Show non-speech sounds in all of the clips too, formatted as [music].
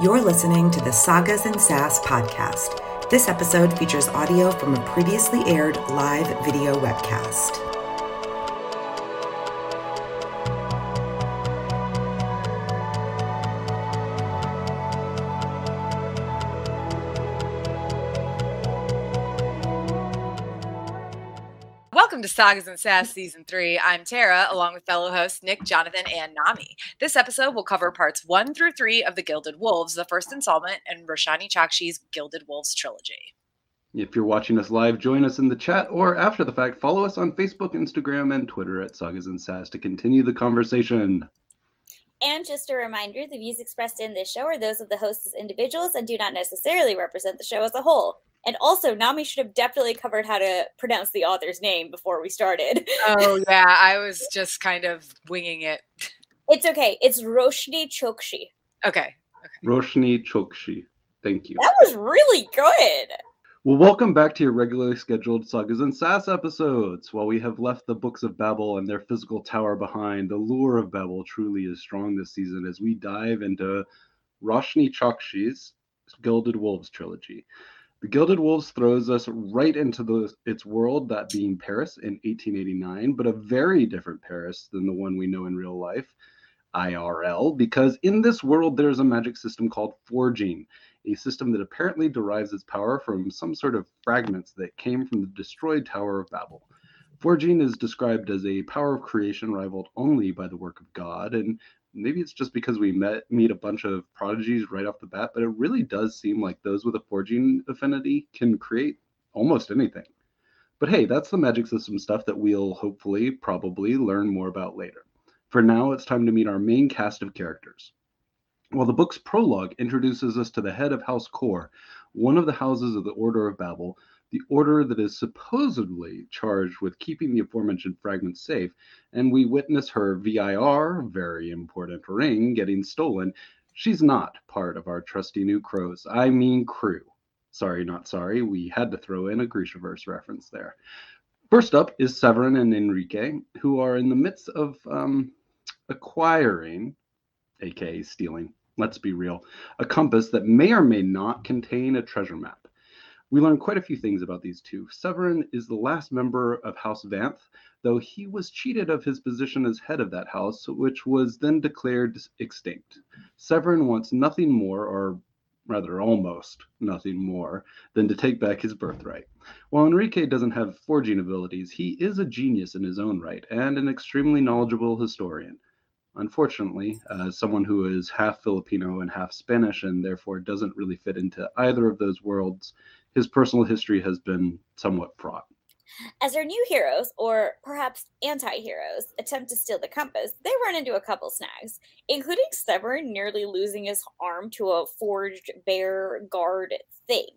You're listening to the Sagas and Sass podcast. This episode features audio from a previously aired live video webcast. Sagas and Sass Season 3. I'm Tara, along with fellow hosts Nick, Jonathan, and Nami. This episode will cover parts 1 through 3 of The Gilded Wolves, the first installment in Roshani Chakshi's Gilded Wolves trilogy. If you're watching us live, join us in the chat or after the fact, follow us on Facebook, Instagram, and Twitter at Sagas and Sass to continue the conversation. And just a reminder the views expressed in this show are those of the hosts as individuals and do not necessarily represent the show as a whole. And also, Nami should have definitely covered how to pronounce the author's name before we started. Oh, [laughs] yeah, I was just kind of winging it. It's okay. It's Roshni Chokshi. Okay. Roshni Chokshi. Thank you. That was really good. Well, welcome back to your regularly scheduled Sagas and Sass episodes. While we have left the books of Babel and their physical tower behind, the lure of Babel truly is strong this season as we dive into Roshni Chakshi's Gilded Wolves trilogy. The Gilded Wolves throws us right into the, its world, that being Paris in 1889, but a very different Paris than the one we know in real life, IRL, because in this world there's a magic system called forging, a system that apparently derives its power from some sort of fragments that came from the destroyed Tower of Babel. Forging is described as a power of creation rivaled only by the work of God, and maybe it's just because we met meet a bunch of prodigies right off the bat, but it really does seem like those with a forging affinity can create almost anything. But hey, that's the magic system stuff that we'll hopefully probably learn more about later. For now, it's time to meet our main cast of characters. While the book's prologue introduces us to the head of House Kore, one of the houses of the Order of Babel, the order that is supposedly charged with keeping the aforementioned fragments safe, and we witness her VIR, very important ring, getting stolen, she's not part of our trusty new crows. I mean crew. Sorry, not sorry. We had to throw in a Grishaverse reference there. First up is Severin and Enrique, who are in the midst of um, acquiring, aka stealing, let's be real, a compass that may or may not contain a treasure map. We learn quite a few things about these two. Severin is the last member of House Vanth, though he was cheated of his position as head of that house, which was then declared extinct. Severin wants nothing more, or rather almost nothing more, than to take back his birthright. While Enrique doesn't have forging abilities, he is a genius in his own right and an extremely knowledgeable historian. Unfortunately, uh, someone who is half Filipino and half Spanish and therefore doesn't really fit into either of those worlds, his personal history has been somewhat fraught. As our new heroes, or perhaps anti heroes, attempt to steal the compass, they run into a couple snags, including Severin nearly losing his arm to a forged bear guard thing.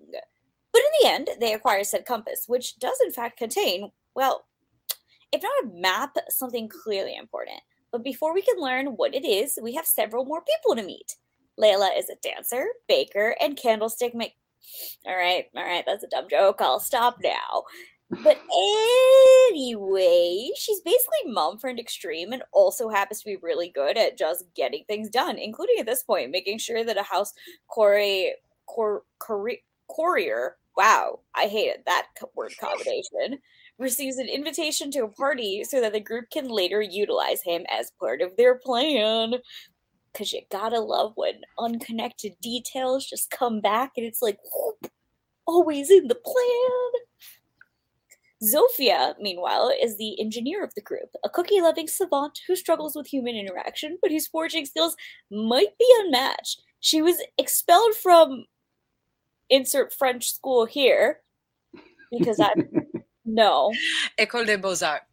But in the end, they acquire said compass, which does in fact contain, well, if not a map, something clearly important. But before we can learn what it is, we have several more people to meet. Laila is a dancer, baker, and candlestick make. All right, all right, that's a dumb joke. I'll stop now. But anyway, she's basically mom Mumford Extreme and also happens to be really good at just getting things done, including at this point, making sure that a house quarry, cor, courier, wow, I hated that word combination, [laughs] receives an invitation to a party so that the group can later utilize him as part of their plan. Because you gotta love when unconnected details just come back and it's like, whoop, always in the plan. Zofia, meanwhile, is the engineer of the group, a cookie loving savant who struggles with human interaction, but whose forging skills might be unmatched. She was expelled from insert French school here because I [laughs] no École des Beaux Arts.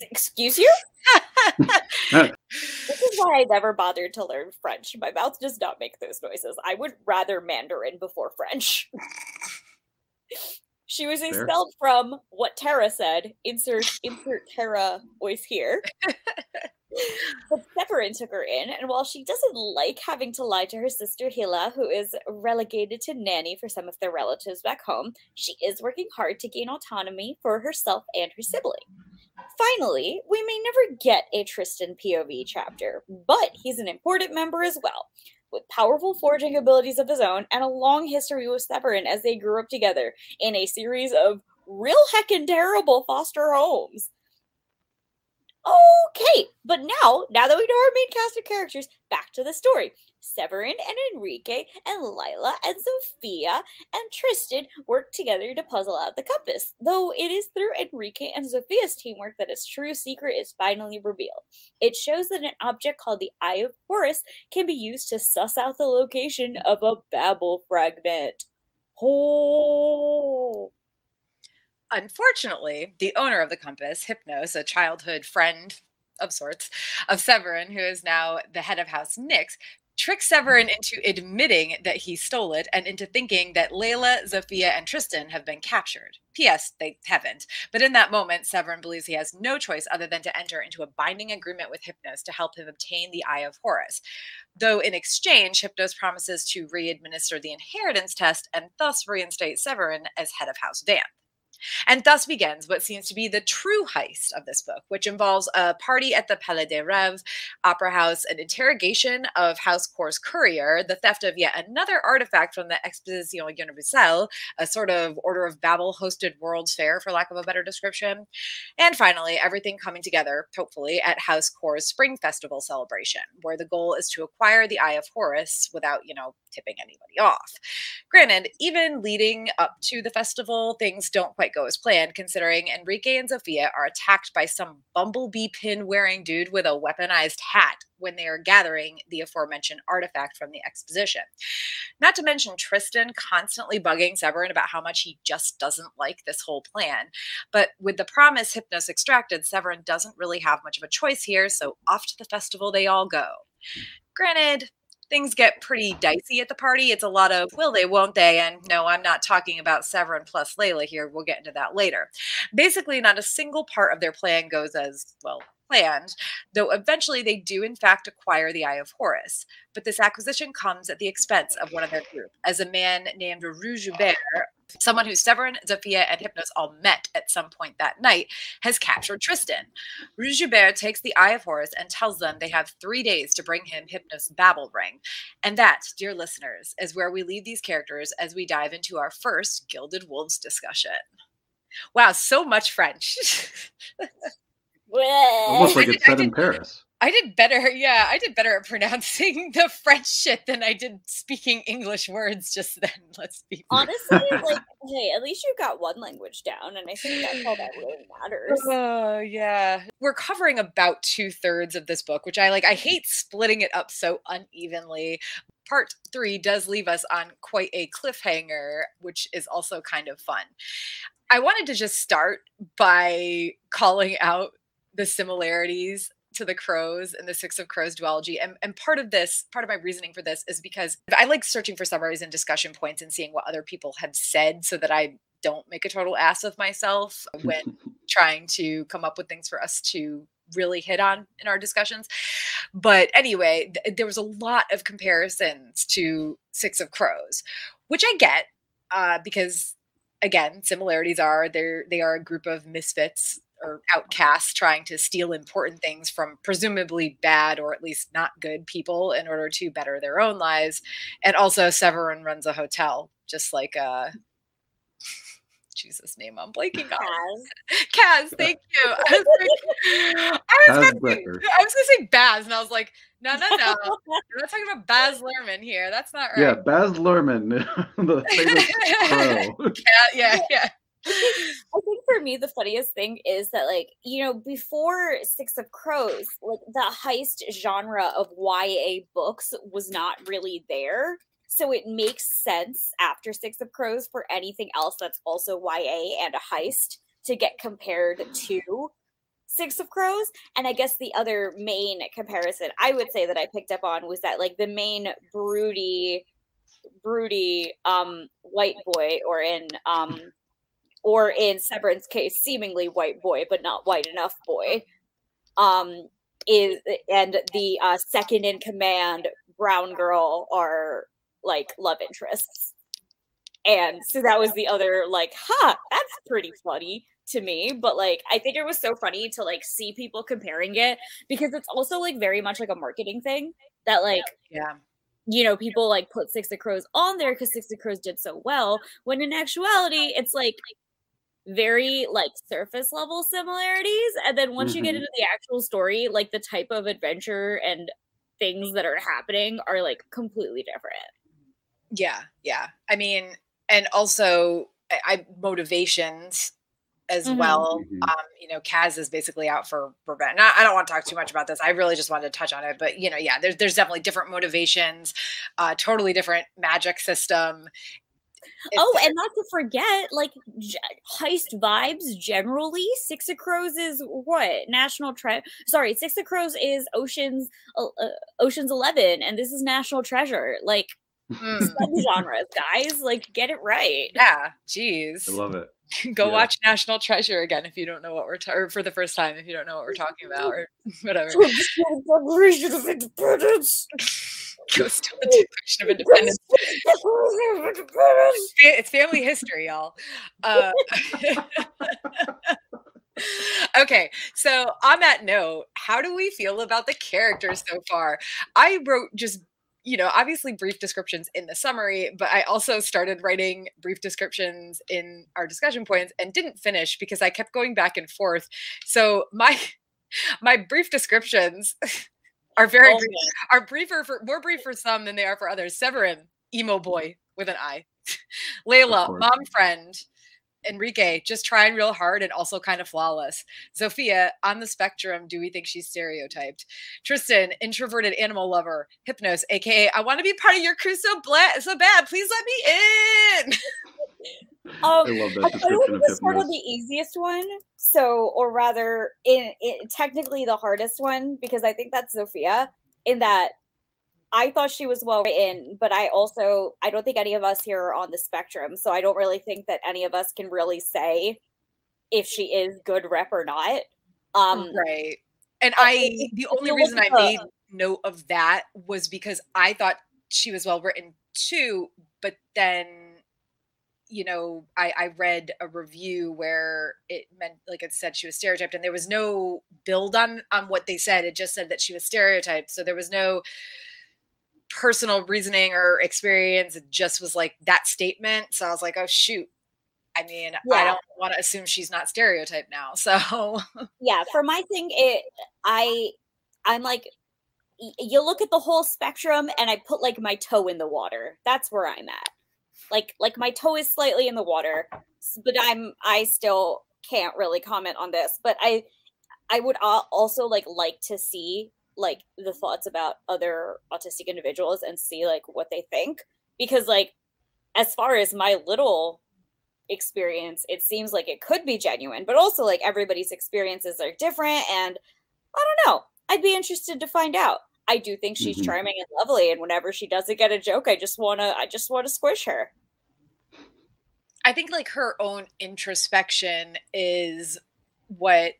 Excuse you? [laughs] [laughs] this is why I never bothered to learn French. My mouth does not make those noises. I would rather Mandarin before French. [laughs] she was expelled Fair. from what Tara said. Insert insert Tara voice here. but Severin took her in, and while she doesn't like having to lie to her sister Hela, who is relegated to nanny for some of their relatives back home, she is working hard to gain autonomy for herself and her sibling. Finally, we may never get a Tristan POV chapter, but he's an important member as well. with powerful forging abilities of his own and a long history with Severin as they grew up together in a series of real heckin' terrible foster homes. Okay, but now, now that we know our main cast of characters, back to the story. Severin and Enrique and Laila and Zofia and Tristan work together to puzzle out the compass, though it is through Enrique and Zofia's teamwork that its true secret is finally revealed. It shows that an object called the Eye of Horus can be used to suss out the location of a Babel fragment. Oh. Unfortunately, the owner of the compass, Hypnos, a childhood friend of sorts of Severin, who is now the head of House Nyx, tricks Severin into admitting that he stole it and into thinking that Laila, Zofia, and Tristan have been captured. P.S. They haven't. But in that moment, Severin believes he has no choice other than to enter into a binding agreement with Hypnos to help him obtain the Eye of Horus. Though in exchange, Hypnos promises to re administer the inheritance test and thus reinstate Severin as head of House Vanth. And thus begins what seems to be the true heist of this book, which involves a party at the Palais des Rêves Opera House, an interrogation of House Kore courier, the theft of yet another artifact from the Exposition Universelle, a sort of Order of Babel hosted World's Fair, for lack of a better description. And finally, everything coming together, hopefully, at House Kore's Spring Festival celebration, where the goal is to acquire the Eye of Horus without, you know, tipping anybody off. Granted, even leading up to the festival, things don't quite go as planned, considering Enrique and Zofia are attacked by some bumblebee pin wearing dude with a weaponized hat when they are gathering the aforementioned artifact from the exposition. Not to mention Tristan constantly bugging Severin about how much he just doesn't like this whole plan. But with the promise Hypnos extracted, Severin doesn't really have much of a choice here, so off to the festival they all go. Granted, things get pretty dicey at the party. It's a lot of will they, won't they? And no, I'm not talking about Severin plus Laila here. We'll get into that later. Basically, not a single part of their plan goes as well planned, though eventually they do in fact acquire the Eye of Horus. But this acquisition comes at the expense of one of their group, as a man named Roux-Joubert someone who Severin, Zofia, and Hypnos all met at some point that night, has captured Tristan. Roux-Joubert takes the Eye of Horus and tells them they have three days to bring him Hypnos' Babel Ring. And that, dear listeners, is where we leave these characters as we dive into our first Gilded Wolves discussion. Wow, so much French. [laughs] Almost like it's set in Paris. I did better. Yeah, I did better at [laughs] pronouncing the French shit than I did speaking English words just then. [laughs] Let's be honestly [laughs] like. Hey, at least you got one language down, and I think that's all that really matters. Oh uh, yeah, we're covering about two thirds of this book, which I like. I hate splitting it up so unevenly. Part three does leave us on quite a cliffhanger, which is also kind of fun. I wanted to just start by calling out the similarities to the crows and the six of crows duology and, and part of this part of my reasoning for this is because i like searching for summaries and discussion points and seeing what other people have said so that i don't make a total ass of myself when [laughs] trying to come up with things for us to really hit on in our discussions. But anyway th- there was a lot of comparisons to six of crows which i get uh, because again similarities are they they are a group of misfits or outcasts trying to steal important things from presumably bad or at least not good people in order to better their own lives. And also, Severin runs a hotel, just like uh, [laughs] Jesus' name I'm blanking on. Kaz, [laughs] [laughs] thank you. I was, like, I was, gonna, say, I was gonna say Baz, and I was like, no, no, no. We're not talking about Baz Luhrmann here. That's not right. Yeah, Baz Luhrmann, the famous crow. yeah, yeah. [laughs] I think for me the funniest thing is that like you know before Six of Crows like the heist genre of YA books was not really there. So it makes sense after Six of Crows for anything else that's also YA and a heist to get compared to Six of Crows. And I guess the other main comparison I would say that I picked up on was that like the main broody broody um white boy or in um or in Severin's case, seemingly white boy, but not white enough boy, um, is and the uh, second in command brown girl are like love interests. And so that was the other like, huh, that's pretty funny to me. But like I think it was so funny to like see people comparing it because it's also like very much like a marketing thing that like yeah you know, people like put Six of Crows on there because Six of Crows did so well. When in actuality, it's like very like surface level similarities. And then once mm-hmm. you get mm-hmm. into the actual story, like the type of adventure and things that are happening are like completely different. Yeah, yeah. I mean, and also I, I motivations as mm-hmm. well. Mm-hmm. Um, you know, Kaz is basically out for revenge. I, I, don't want to talk too much about this. I really just wanted to touch on it, but you know, yeah, there's there's definitely different motivations, uh, totally different magic system. It's, oh, and not to forget, like j- heist vibes generally. Six of Crows is what National Treasure. Sorry, Six of Crows is Ocean's uh, uh, Ocean's Eleven, and this is National Treasure. Like mm. genres, guys. Like, get it right. Yeah, jeez. I love it. [laughs] Go yeah. watch National Treasure again if you don't know what we're ta- or for the first time if you don't know what we're talking about or [laughs] whatever. [laughs] [laughs] The Declaration of Independence. it's family history, y'all. Uh, [laughs] okay, so on that note, how do we feel about the characters so far? I wrote just you know, obviously brief descriptions in the summary, but I also started writing brief descriptions in our discussion points and didn't finish because I kept going back and forth. So my [laughs] my brief descriptions are very oh, brief, are briefer for more brief for some than they are for others. Severin, emo boy with an eye. [laughs] Laila, mom friend. Enrique, just trying real hard and also kind of flawless. Zofia, on the spectrum, do we think she's stereotyped? Tristan, introverted animal lover. Hypnos, aka I want to be part of your crew so bla- so bad. Please let me in. [laughs] Um, I love that description of Sort of the easiest one, so or rather, in, in technically the hardest one because I think that's Zofia. In that I thought she was well written, but I also I don't think any of us here are on the spectrum, so I don't really think that any of us can really say if she is good rep or not. Um, right. And I the only reason I made note of that was because I thought she was well written too, but then you know, I, I read a review where it meant like it said she was stereotyped, and there was no build on on what they said. It just said that she was stereotyped, so there was no personal reasoning or experience. It just was like that statement. So I was like, oh shoot. I mean, yeah. I don't want to assume she's not stereotyped now. [laughs] So yeah, for my thing, it I I'm like you look at the whole spectrum and I put like my toe in the water. That's where I'm at. Like like my toe is slightly in the water, but I'm I still can't really comment on this. But I I would also like like to see like the thoughts about other autistic individuals and see like what they think because like as far as my little experience it seems like it could be genuine but also like everybody's experiences are different and i don't know i'd be interested to find out i do think she's mm-hmm. charming and lovely and whenever she doesn't get a joke i just want to i just want to squish her i think like her own introspection is what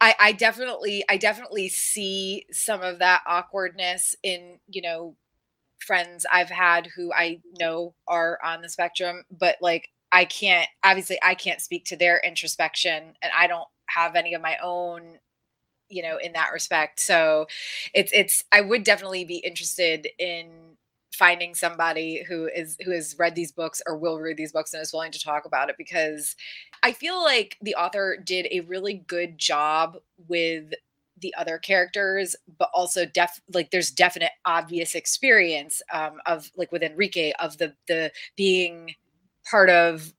I, I definitely I definitely see some of that awkwardness in, you know, friends I've had who I know are on the spectrum, but like I can't obviously I can't speak to their introspection and I don't have any of my own you know in that respect. So it's it's i would definitely be interested in finding somebody who is who has read these books or will read these books and is willing to talk about it because I feel like the author did a really good job with the other characters but also def like there's definite obvious experience um of like with Enrique of the the being part of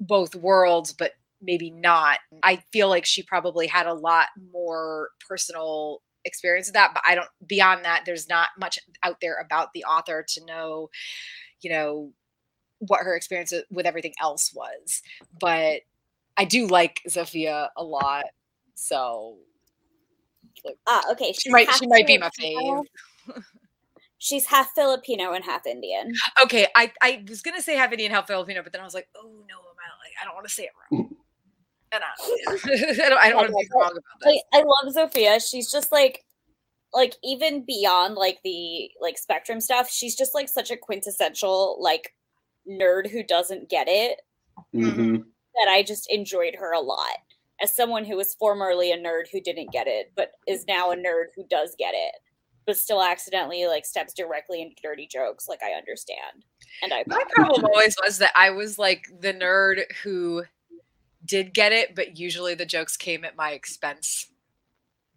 both worlds but maybe not. I feel like she probably had a lot more personal experience of that but i don't beyond that there's not much out there about the author to know you know what her experience with everything else was. But i do like zofia a lot so ah okay she might she might be my fave. [laughs] She's half filipino and half indian. Okay i i was gonna say half indian half filipino but then i was like oh no I'm like i don't want to say it wrong and I, [laughs] [laughs] I don't, I don't want to be wrong about this. I, I love Zofia. She's just like like even beyond like the like spectrum stuff, she's just like such a quintessential like nerd who doesn't get it. Mm-hmm. That I just enjoyed her a lot as someone who was formerly a nerd who didn't get it, but is now a nerd who does get it. but still accidentally like steps directly into dirty jokes. Like I understand, and I. My problem always was that I was like the nerd who did get it, but usually the jokes came at my expense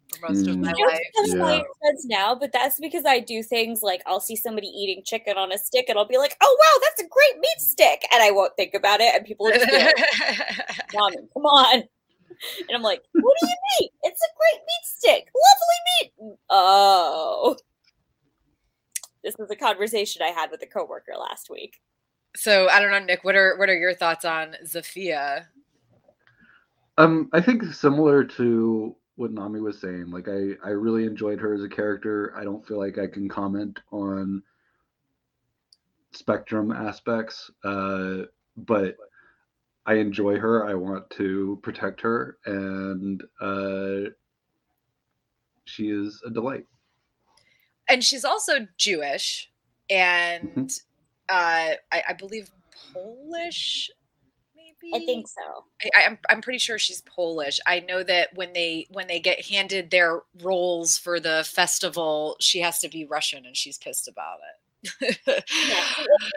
for most of Mm. my You know, life. that's my expense now, but that's because I do things like I'll see somebody eating chicken on a stick and I'll be like, oh wow, that's a great meat stick. And I won't think about it. And people are just be like, [laughs] Mommy, come on. And I'm like, what do you mean? It's a great meat stick. Lovely meat. Oh. This is a conversation I had with a coworker last week. so I don't know, Nick. What are what are your thoughts on Zofia? Um, I think similar to what Nami was saying. Like, I I really enjoyed her as a character. I don't feel like I can comment on spectrum aspects, uh, but I enjoy her. I want to protect her, and uh, she is a delight. And she's also Jewish, and uh, I, I believe Polish. Maybe I think so. I, I'm I'm pretty sure she's Polish. I know that when they when they get handed their roles for the festival, she has to be Russian, and she's pissed about it. [laughs] Yeah,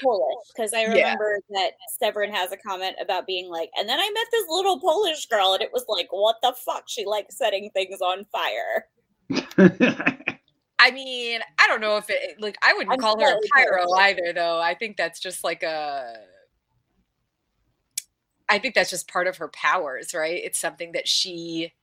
Polish because I Yeah. remember that Severin has a comment about being like, and then I met this little Polish girl, and it was like, what the fuck? She likes setting things on fire. [laughs] I mean, I don't know if it like I wouldn't I'm call her a pyro either, though. I think that's just like a. I think that's just part of her powers, right? It's something that she,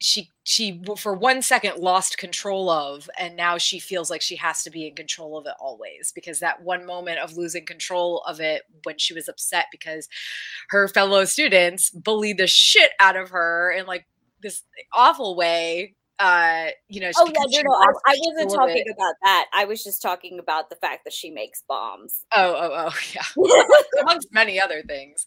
she, she for one second lost control of, and now she feels like she has to be in control of it always. Because that one moment of losing control of it when she was upset because her fellow students bullied the shit out of her in like this awful way. Uh, you know, Oh yeah, no, no, I, I wasn't talking it. about that. I was just talking about the fact that she makes bombs, Oh, oh, oh, [laughs] yeah. [laughs] Amongst many other things.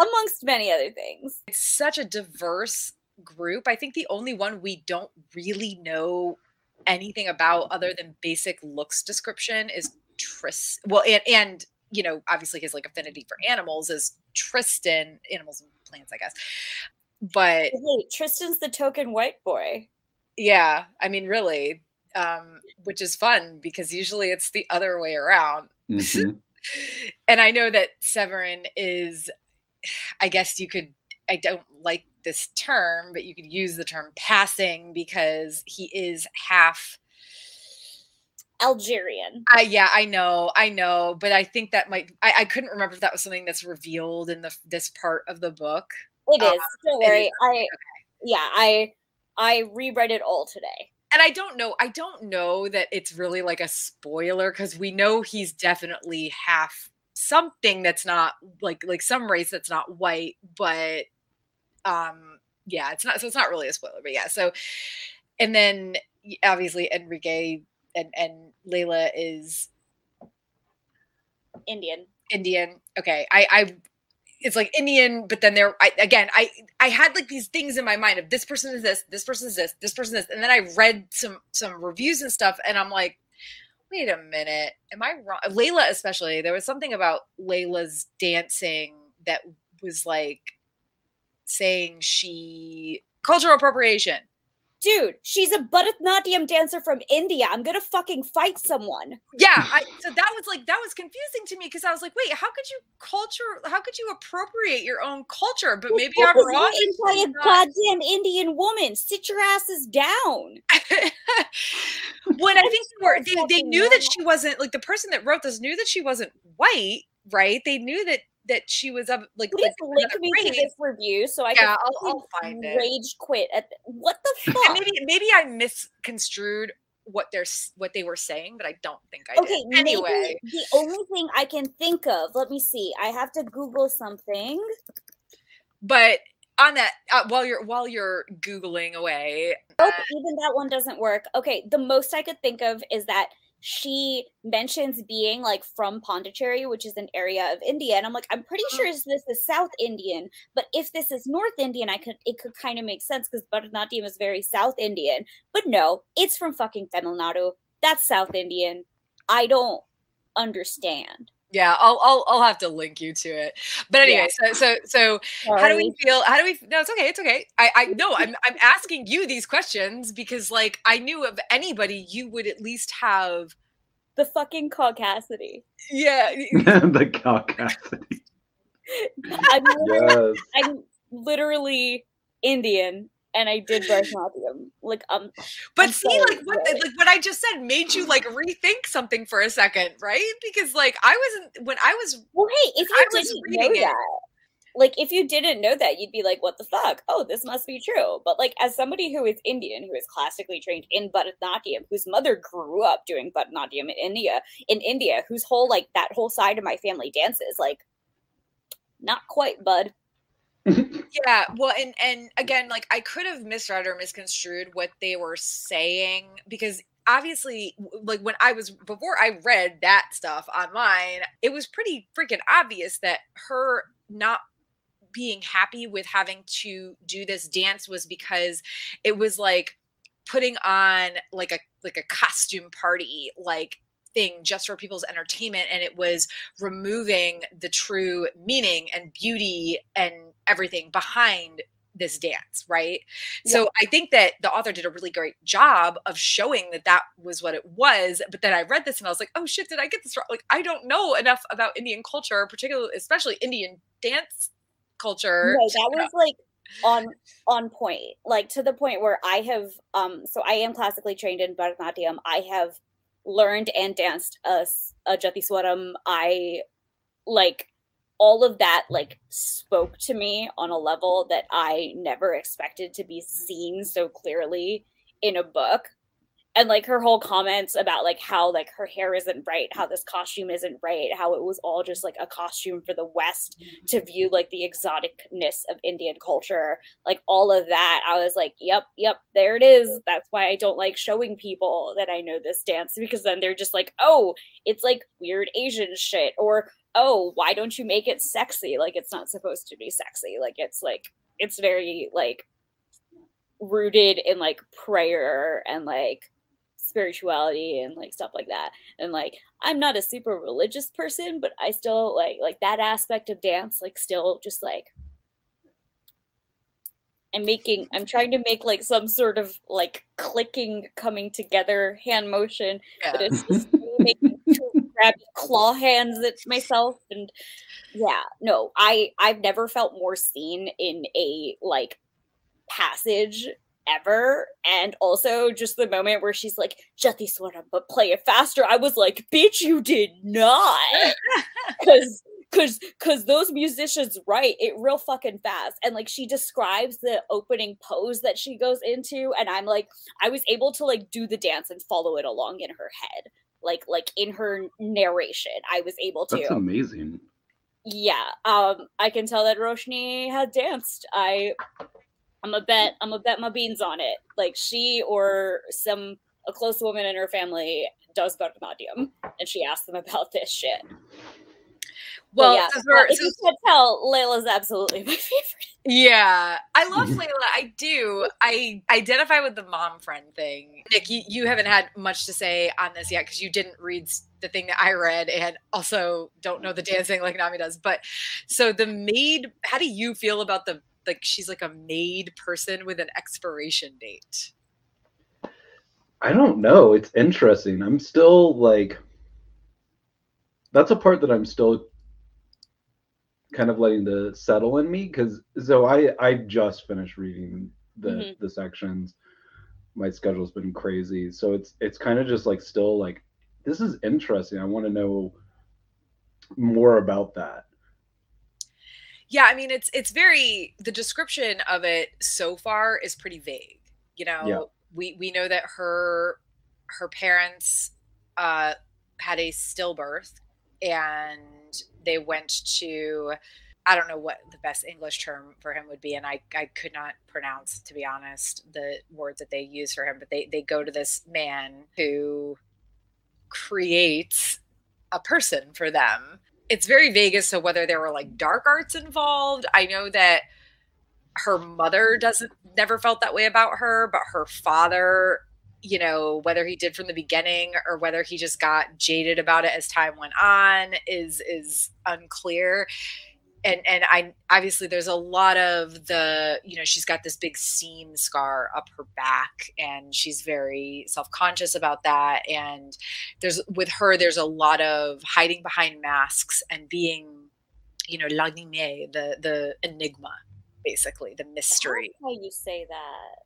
amongst many other things. It's such a diverse group. I think the only one we don't really know anything about other than basic looks description is Tris. Well, and, and you know, obviously his like affinity for animals is Tristan, animals and plants, I guess. But Hey, Tristan's the token white boy. Yeah, I mean, really, um, which is fun because usually it's the other way around. Mhm. [laughs] and I know that Severin is, [sighs] I guess you could, I don't like this term, but you could use the term passing because he is half. Algerian. I yeah, I know, I know, but I think that might. I, I couldn't remember if that was something that's revealed in the this part of the book. It Uh, is. Don't worry. is. I yeah, I I reread it all today. And I don't know. I don't know that it's really like a spoiler because we know he's definitely half something that's not like like some race that's not white, but um yeah, it's not so it's not really a spoiler, but yeah. So and then obviously Enrique and and Laila is Indian. Indian. Okay, I I it's like Indian, but then there I again I I had like these things in my mind of this person is this, this person is this, this person is this, and then I read some some reviews and stuff, and I'm like, wait a minute, am I wrong? Laila especially, there was something about Laila's dancing that was like saying she cultural appropriation. Dude, she's a Bharatanatyam dancer from India. I'm gonna fucking fight someone. Yeah, I, so that was like that was confusing to me because I was like, wait, how could you culture? How could you appropriate your own culture? But maybe I'm wrong. by a goddamn Indian woman. Sit your asses down. [laughs] when I think they were, they, they knew that she wasn't like the person that wrote this knew that she wasn't white, right? They knew that that she was of like, Please like link me to this review so I Yeah, can I'll- I'll find it. rage quit at the, what the [laughs] And fuck? maybe maybe I misconstrued what they're what they were saying, but I don't think I Okay, did. Anyway, the only thing I can think of, let me see. I have to Google something. but on that uh, while you're while you're googling away, Oh, even that one doesn't work. Okay, the most I could think of is that she mentions being like from Pondicherry, which is an area of India, and I'm like, I'm pretty Mm. sure this is South Indian, but if this is North Indian, I could it could kind of make sense because Bharatanatyam is very South Indian. But no, it's from fucking Tamil Nadu. That's South Indian. I don't understand. Yeah, I'll I'll I'll have to link you to it. But anyway, yeah. so so so how do we feel? How do we No, it's okay. It's okay. I I know [laughs] I'm I'm asking you these questions because like I knew of anybody you would at least have the fucking caucasity. Yeah. [laughs] the [laughs] caucasity. I'm, yes. I'm literally Indian and I did Bharatanatyam. Like um But I'm see like what like what I just said made you like rethink something for a second, right? Because like I wasn't when I was Well hey, if you I didn't know it, that like if you didn't know that you'd be like what the fuck oh this must be true but like as somebody who is indian who is classically trained in bharatanatyam whose mother grew up doing bharatanatyam in india in india whose whole like that whole side of my family dances like not quite bud [laughs] yeah well and and again like i could have misread or misconstrued what they were saying because obviously like when i was before i read that stuff online it was pretty freaking obvious that her not being happy with having to do this dance was because it was like putting on like a like a costume party like thing just for people's entertainment and it was removing the true meaning and beauty and everything behind this dance right? Yeah. so i think that the author did a really great job of showing that that was what it was but then i read this and i was like oh shit did i get this wrong? Like i don't know enough about indian culture particularly especially indian dance culture no, that was like on on point like to the point where i have um so i am classically trained in bharatanatyam i have learned and danced a, a jati swaram i like all of that like spoke to me on a level that I never expected to be seen so clearly in a book. And like her whole comments about like how like her hair isn't right, how this costume isn't right, how it was all just like a costume for the West mm-hmm. to view like the exoticness of Indian culture, like all of that. I was like, yep, yep, there it is. That's why I don't like showing people that I know this dance because then they're just like, oh, it's like weird Asian shit or oh, why don't you make it sexy? Like it's not supposed to be sexy. Like it's like it's very like rooted in like prayer and like spirituality and like stuff like that. And like I'm not a super religious person, but I still like like that aspect of dance like still just like I'm making I'm trying to make like some sort of like clicking coming together hand motion, yeah. but it's just making [laughs] grab claw hands at myself and yeah no i i've never felt more seen in a like passage ever. And also just the moment where she's like jati swaram but play it faster. I was like bitch you did not. [laughs] Because because because those musicians write it real fucking fast. And like she describes the opening pose that she goes into and i'm like i was able to like do the dance and follow it along in her head. Like like in her narration i was able to. That's amazing. Yeah um i can tell that roshni had danced. I i'm a bet i'm a bet my beans on it like she or some a close woman in her family does bharatanatyam and she asked them about this shit well, yeah, uh, if you can't tell, Laila's absolutely [laughs] my favorite. Yeah, I love [laughs] Laila. I do. I identify with the mom friend thing. Nick, you, you haven't had much to say on this yet because you didn't read the thing that I read and also don't know the dancing like Nami does. But so the maid, how do you feel about the like she's like a maid person with an expiration date? I don't know. It's interesting. I'm still like that's a part that I'm still kind of letting the settle in me because so I I just finished reading the mm-hmm. the sections. My schedule's been crazy, so it's it's kind of just like still like this is interesting. I want to know more about that. Yeah, I mean it's it's very the description of it so far is pretty vague. You know, yeah. we we know that her her parents uh had a stillbirth and they went to I don't know what the best English term for him would be, and I, I could not pronounce, to be honest, the word that they use for him. But they they go to this man who creates a person for them. It's very vague as to whether there were like dark arts involved. I know that her mother doesn't never felt that way about her, but her father you know whether he did from the beginning or whether he just got jaded about it as time went on is is unclear and and I obviously there's a lot of the you know she's got this big seam scar up her back and she's very self-conscious about that and there's with her there's a lot of hiding behind masks and being you know l'enigme the the enigma basically the mystery. How you say that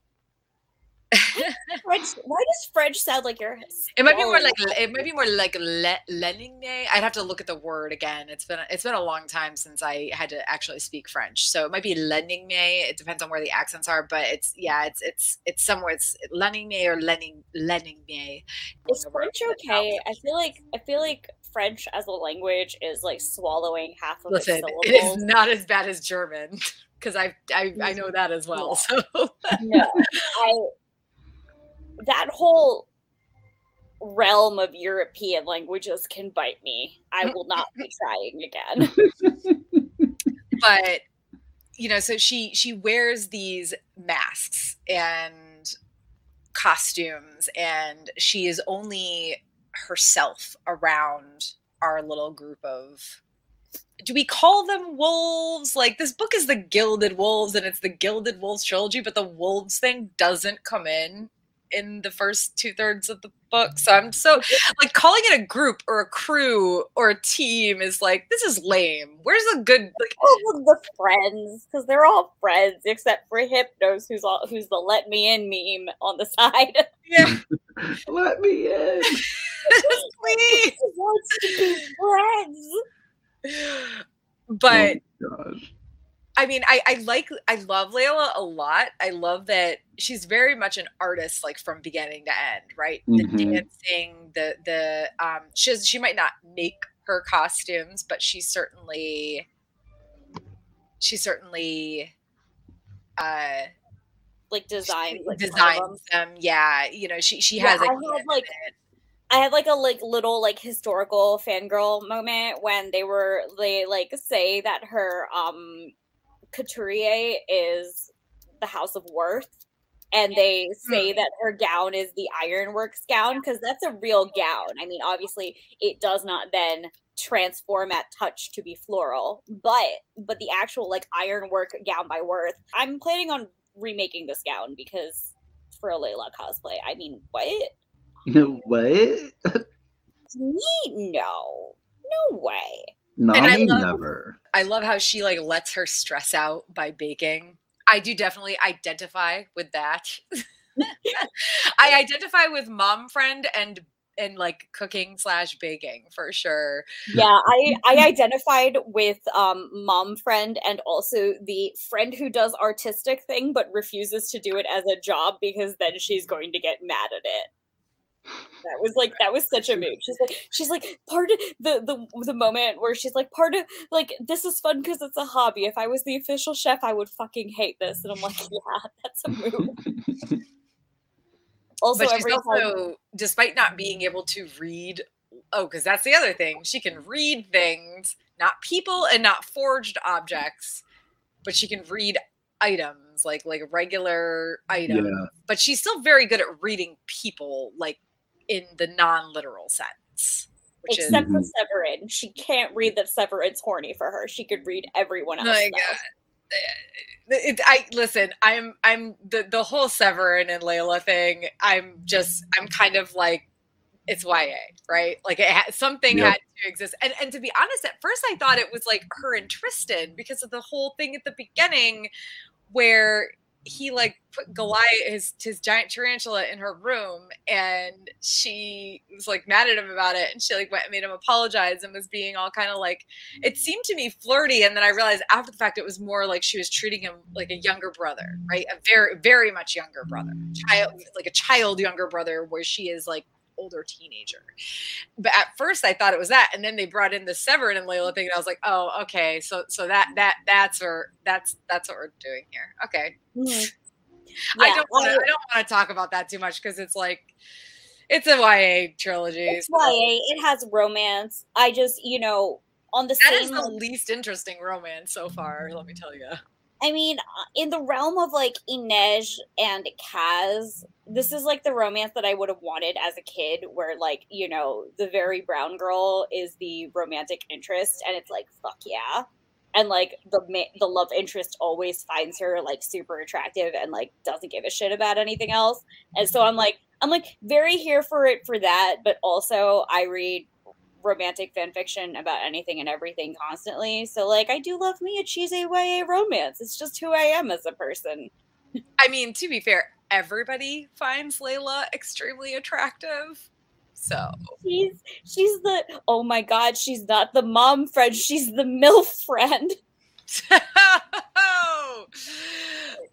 French, why does French sound like you're? [laughs] It might be more like it might be more like le, Leningne. I'd have to look at the word again. It's been it's been a long time since I had to actually speak French, so it might be Leningne. It depends on where the accents are, but it's yeah, it's it's it's somewhere it's Leningne or Lenin Leningne. Is French okay? I feel like I feel like French as a language is like swallowing half of Listen, it is not as bad as German because I, I I know mm. that as well. So no, I that whole realm of European languages can bite me. I will not be [laughs] trying again. [laughs] but you know, so she she wears these masks and costumes and she is only herself around our little group of do we call them wolves? Like this book is the Gilded Wolves and it's the Gilded Wolves trilogy, but the wolves thing doesn't come in in the first two thirds of the book. So I'm so like calling it a group or a crew or a team is like this is lame. Where's the good like all of the friends because they're all friends except for Hypnos, who's all who's the "Let Me In" meme on the [laughs] side. Yeah, [laughs] let me in, [laughs] please. wants to be friends. But oh, gosh. I mean, I, I like, I love Laila a lot. I love that she's very much an artist, like from beginning to end, right? Mhm. The dancing, the the um, she's she might not make her costumes, but she certainly, she certainly, uh, Like design, like some of them. designs them. Yeah, you know, she she Yeah, has. a I had, like, it. I had like a like little like historical fangirl moment when they were they like say that her um couturier is the House of Worth. And they say Hmm. that her gown is the Ironworks gown because that's a real gown. I mean, obviously, it does not then transform at touch to be floral, but but the actual like ironwork gown by Worth. I'm planning on remaking this gown because for a Laila cosplay. I mean, what? [laughs] what? [laughs] Me? No, no way. I love- never. I love how she like lets her stress out by baking. I do definitely identify with that. [laughs] I identify with mom friend and and like cooking slash baking for sure. yeah i i [laughs] identified with um mom friend and also the friend who does artistic thing but refuses to do it as a job because then she's going to get mad at it that was like that was such a move. she's like she's like part of the the, the moment where she's like part of like this is fun because it's a hobby if i was the official chef i would fucking hate this and i'm like [laughs] yeah that's a move [laughs] also but she's every time also despite not being able to read oh because that's the other thing she can read things not people and not forged objects but she can read items like like regular items yeah. but she's still very good at reading people like in the non-literal sense which except is for. Severin. She can't read that Severin's horny for her. She could read everyone else. my though. god uh, it, I listen. I'm I'm the the whole Severin and Laila thing. I'm just I'm kind of like it's YA, right? Like it ha- something Yep. had to exist. And and to be honest, at first I thought it was like her and Tristan because of the whole thing at the beginning where he like put Goliath his his giant tarantula in her room and she was like mad at him about it and she like went and made him apologize and was being all kind of like it seemed to me flirty and then i realized after the fact it was more like she was treating him like a younger brother right? A very very much younger brother. Child like a child younger brother where she is like older teenager but at first i thought it was that and then they brought in the severin and laila thing and i was like oh okay so so that that that's where that's that's what we're doing here okay Mhm. i don't want to I- don't want to talk about that too much because it's like it's a ya trilogy It's so YA. It has romance. I just, you know, on the that is same. the least interesting romance so far let me tell you I mean, uh, in the realm of like Inej and Kaz, this is like the romance that I would have wanted as a kid, where like you know the very brown girl is the romantic interest, and it's like fuck yeah, and like the the love interest always finds her like super attractive and like doesn't give a shit about anything else, and so I'm like I'm like very here for it for that, but also I read romantic fan fiction about anything and everything constantly. So like I do love me a cheesy YA romance. It's just who I am as a person. I mean, to be fair, everybody finds Laila extremely attractive. So she's she's the oh my god, she's not the mom friend, she's the MILF friend. [laughs] [laughs]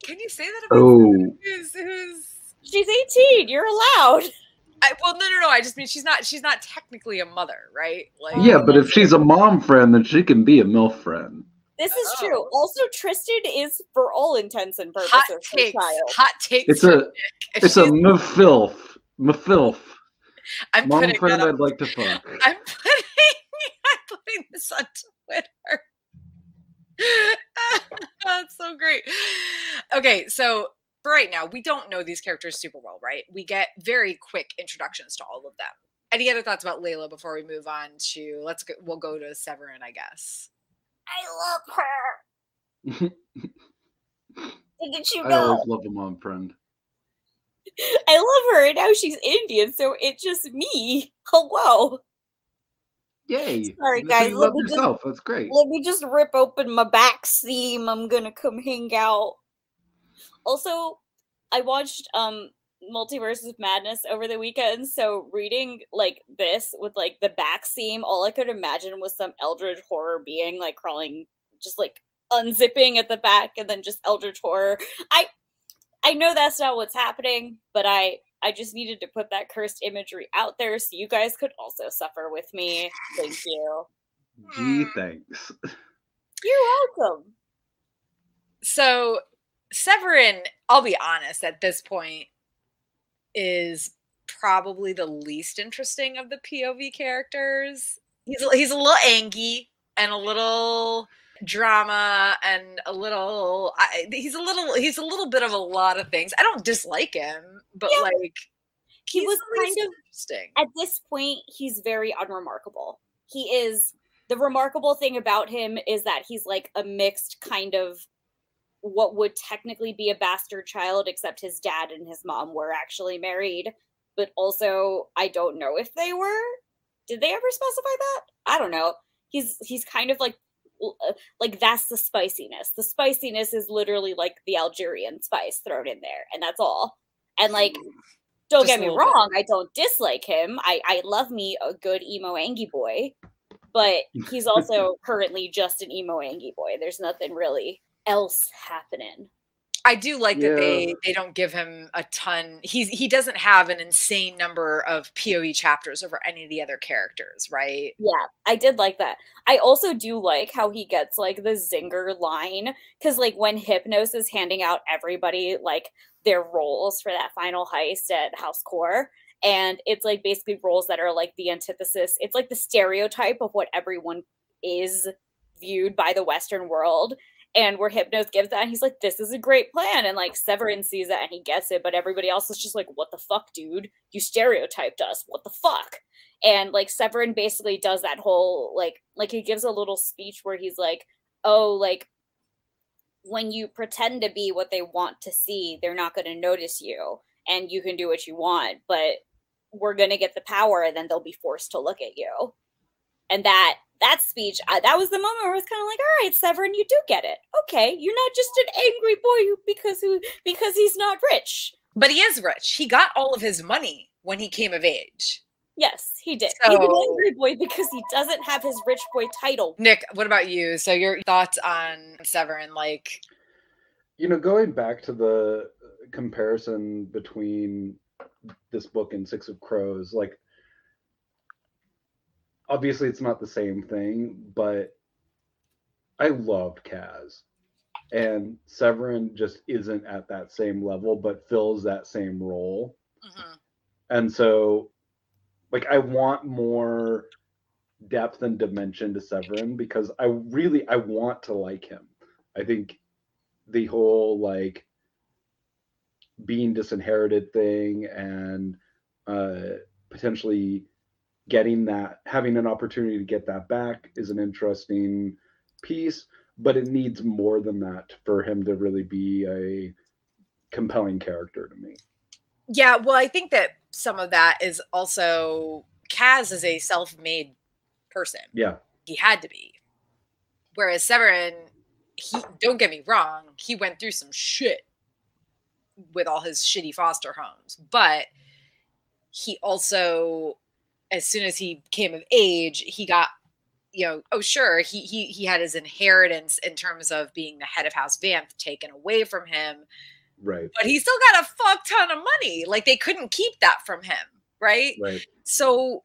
Can you say that about Oh. who's, who's She's 18, you're allowed. I, well, no, no, no. I just mean she's not. She's not technically a mother, right? Like, Yeah, but if she's a mom friend, then she can be a MILF friend. This is Oh. true. Also, Tristan is, for all intents and purposes, hot her takes. child. Hot takes. It's a Nick. If it's a she's- mafilf. Mafilf. I'm Mom putting friend that I'd like to fuck. [laughs] I'm putting. [laughs] I'm putting this on Twitter. [laughs] That's so great. Okay, so for right now, we don't know these characters super well, right? We get very quick introductions to all of them. Any other thoughts about Laila before we move on to let's go we'll go to Severin, I guess. I love her. [laughs] Didn't you I know? always love a mom friend. [laughs] I love her, and now she's Indian, so it's just me. [laughs] Hello. Yay! Sorry, That's guys, You let love me just- yourself. That's great. Let me just rip open my back seam. I'm gonna come hang out. Also, I watched um Multiverse of Madness over the weekend, so reading like this with like the back seam, all I could imagine was some eldritch horror being like crawling, just like unzipping at the back, and then just eldritch horror. I I know that's not what's happening, but I I just needed to put that cursed imagery out there so you guys could also suffer with me. Thank you. Gee, thanks. [laughs] You're welcome. So Severin, I'll be honest, at this point, is probably the least interesting of the POV characters. He's a- he's a little angry and a little drama and a little I, he's a little he's a little bit of a lot of things. I don't dislike him, but Yeah. like He was kind of interesting. at this point he's very unremarkable he is the remarkable thing about him is that he's like a mixed kind of what would technically be a bastard child except his dad and his mom were actually married. But also i don't know if they were. Did they ever specify that? I don't know. He's he's kind of like uh, like that's the spiciness. The spiciness is literally like the algerian spice thrown in there and that's all. And like don't Just get me little bit. wrong i don't dislike him. I i love me a good emo angie boy but he's [laughs] also currently just an emo angie boy. There's nothing really else happening I do like that they they don't give him a ton. He's he doesn't have an insane number of POE chapters over any of the other characters, right? yeah i did like that i also do like how he gets like the zinger line because like when hypnos is handing out everybody like their roles for that final heist at house Kore and it's like basically roles that are like the antithesis it's like the stereotype of what everyone is viewed by the western world and where hypnos gives that and he's like this is a great plan and like severin sees that and he gets it but everybody else is just like what the fuck dude? You stereotyped us. What the fuck? And like severin basically does that whole like like he gives a little speech where he's like oh like when you pretend to be what they want to see they're not going to notice you and you can do what you want but we're going to get the power and then they'll be forced to look at you. And that that speech I, that was the moment where I was kind of like all right severin you do get it okay you're not just an angry boy who because who because he's not rich But he is rich. He got all of his money when he came of age. yes he did he's an angry boy because he doesn't have his rich boy title Nick, what about you? So your thoughts on Severin? Like, You know, going back to the comparison between this book and Six of Crows, like obviously it's not the same thing, but I loved Kaz. And Severin just isn't at that same level, but fills that same role. mhm. And so like I want more depth and dimension to Severin because I really I want to like him. I think the whole like being disinherited thing and uh, potentially getting that having an opportunity to get that back is an interesting piece but it needs more than that for him to really be a compelling character to me. Yeah well i think that some of that is also kaz is a self-made person. Yeah. He had to be. Whereas severin he don't get me wrong he went through some shit with all his shitty foster homes but he also as soon as he came of age, he got, you know, oh sure, he he he had his inheritance in terms of being the head of House Vanth taken away from him. Right. But he still got a fuck ton of money. Like they couldn't keep that from him, right? Right. So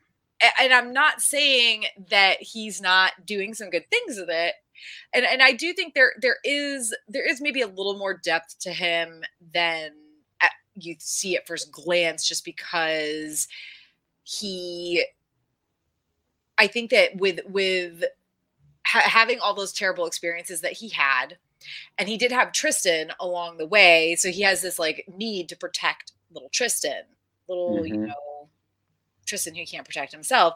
and I'm not saying that he's not doing some good things with it. And and I do think there there is there is maybe a little more depth to him than uh, you see at first glance just because he i think that with with ha- having all those terrible experiences that he had and he did have tristan along the way so he has this like need to protect little tristan little mm-hmm. you know tristan who can't protect himself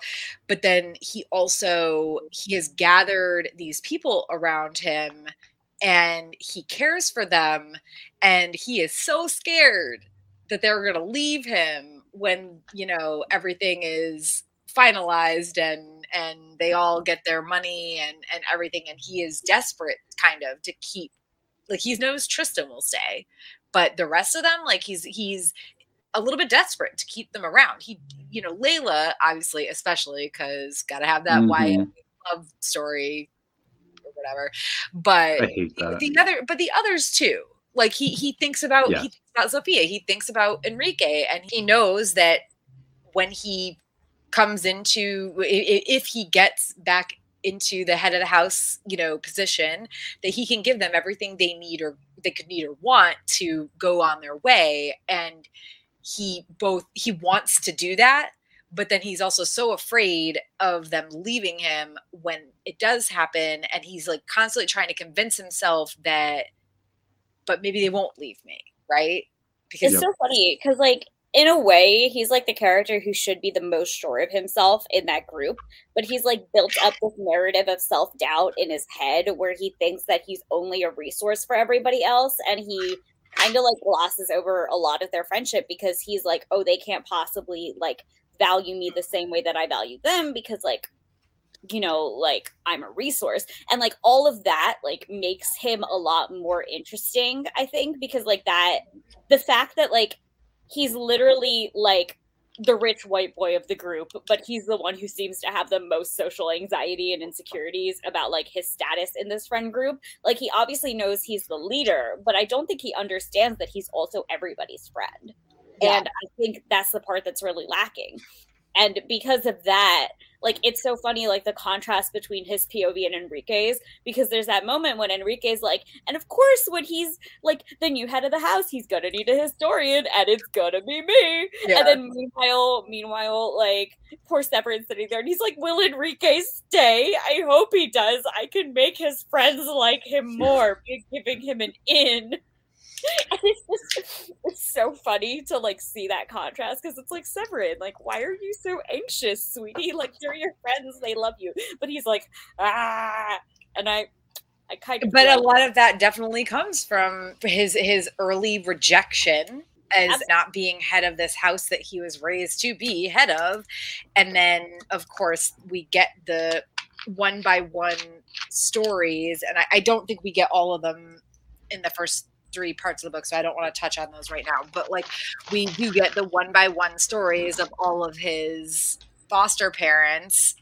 but then he also he has gathered these people around him and he cares for them and he is so scared that they're going to leave him when you know everything is finalized and and they all get their money and and everything and he is desperate kind of to keep like he knows Tristan will stay but the rest of them like he's he's a little bit desperate to keep them around. He you know Laila obviously especially because gotta have that mm-hmm. Love story or whatever but the other but the others too like he he thinks about yeah. he thinks about Zofia, he thinks about Enrique, and he knows that when he comes into if he gets back into the head of the house, you know, position, that he can give them everything they need or they could need or want to go on their way. And he both he wants to do that, but then he's also so afraid of them leaving him when it does happen. And he's like constantly trying to convince himself that but maybe they won't leave me, right? Because it's so funny because like in a way, he's like the character who should be the most sure of himself in that group, but he's like built up this narrative of self doubt in his head where he thinks that he's only a resource for everybody else. And he kind of like glosses over a lot of their friendship because he's like, oh, they can't possibly like value me the same way that I value them because like you know like i'm a resource. And like all of that like makes him a lot more interesting i think because like that the fact that like he's literally like the rich white boy of the group but he's the one who seems to have the most social anxiety and insecurities about like his status in this friend group. Like he obviously knows he's the leader but i don't think he understands that he's also everybody's friend. Yeah. and i think that's the part that's really lacking and because of that like it's so funny like the contrast between his POV and Enrique's because there's that moment when Enrique's like and of course when he's like the new head of the house he's gonna need a historian and it's gonna be me. Yeah. and then meanwhile meanwhile like poor Severin's sitting there and he's like will Enrique stay? I hope he does. I can make his friends like him [laughs] more by giving him an in [laughs] it's just it's so funny to like see that contrast because it's like Severin, like, why are you so anxious, sweetie? Like you're your friends, they love you. But he's like, ah and I I kind of But a lot of that definitely comes from his his early rejection as not being head of this house that he was raised to be head of. And then of course we get the one by one stories, and I, I don't think we get all of them in the first three parts of the book, so I don't want to touch on those right now. But like we do get the one by one stories of all of his foster parents.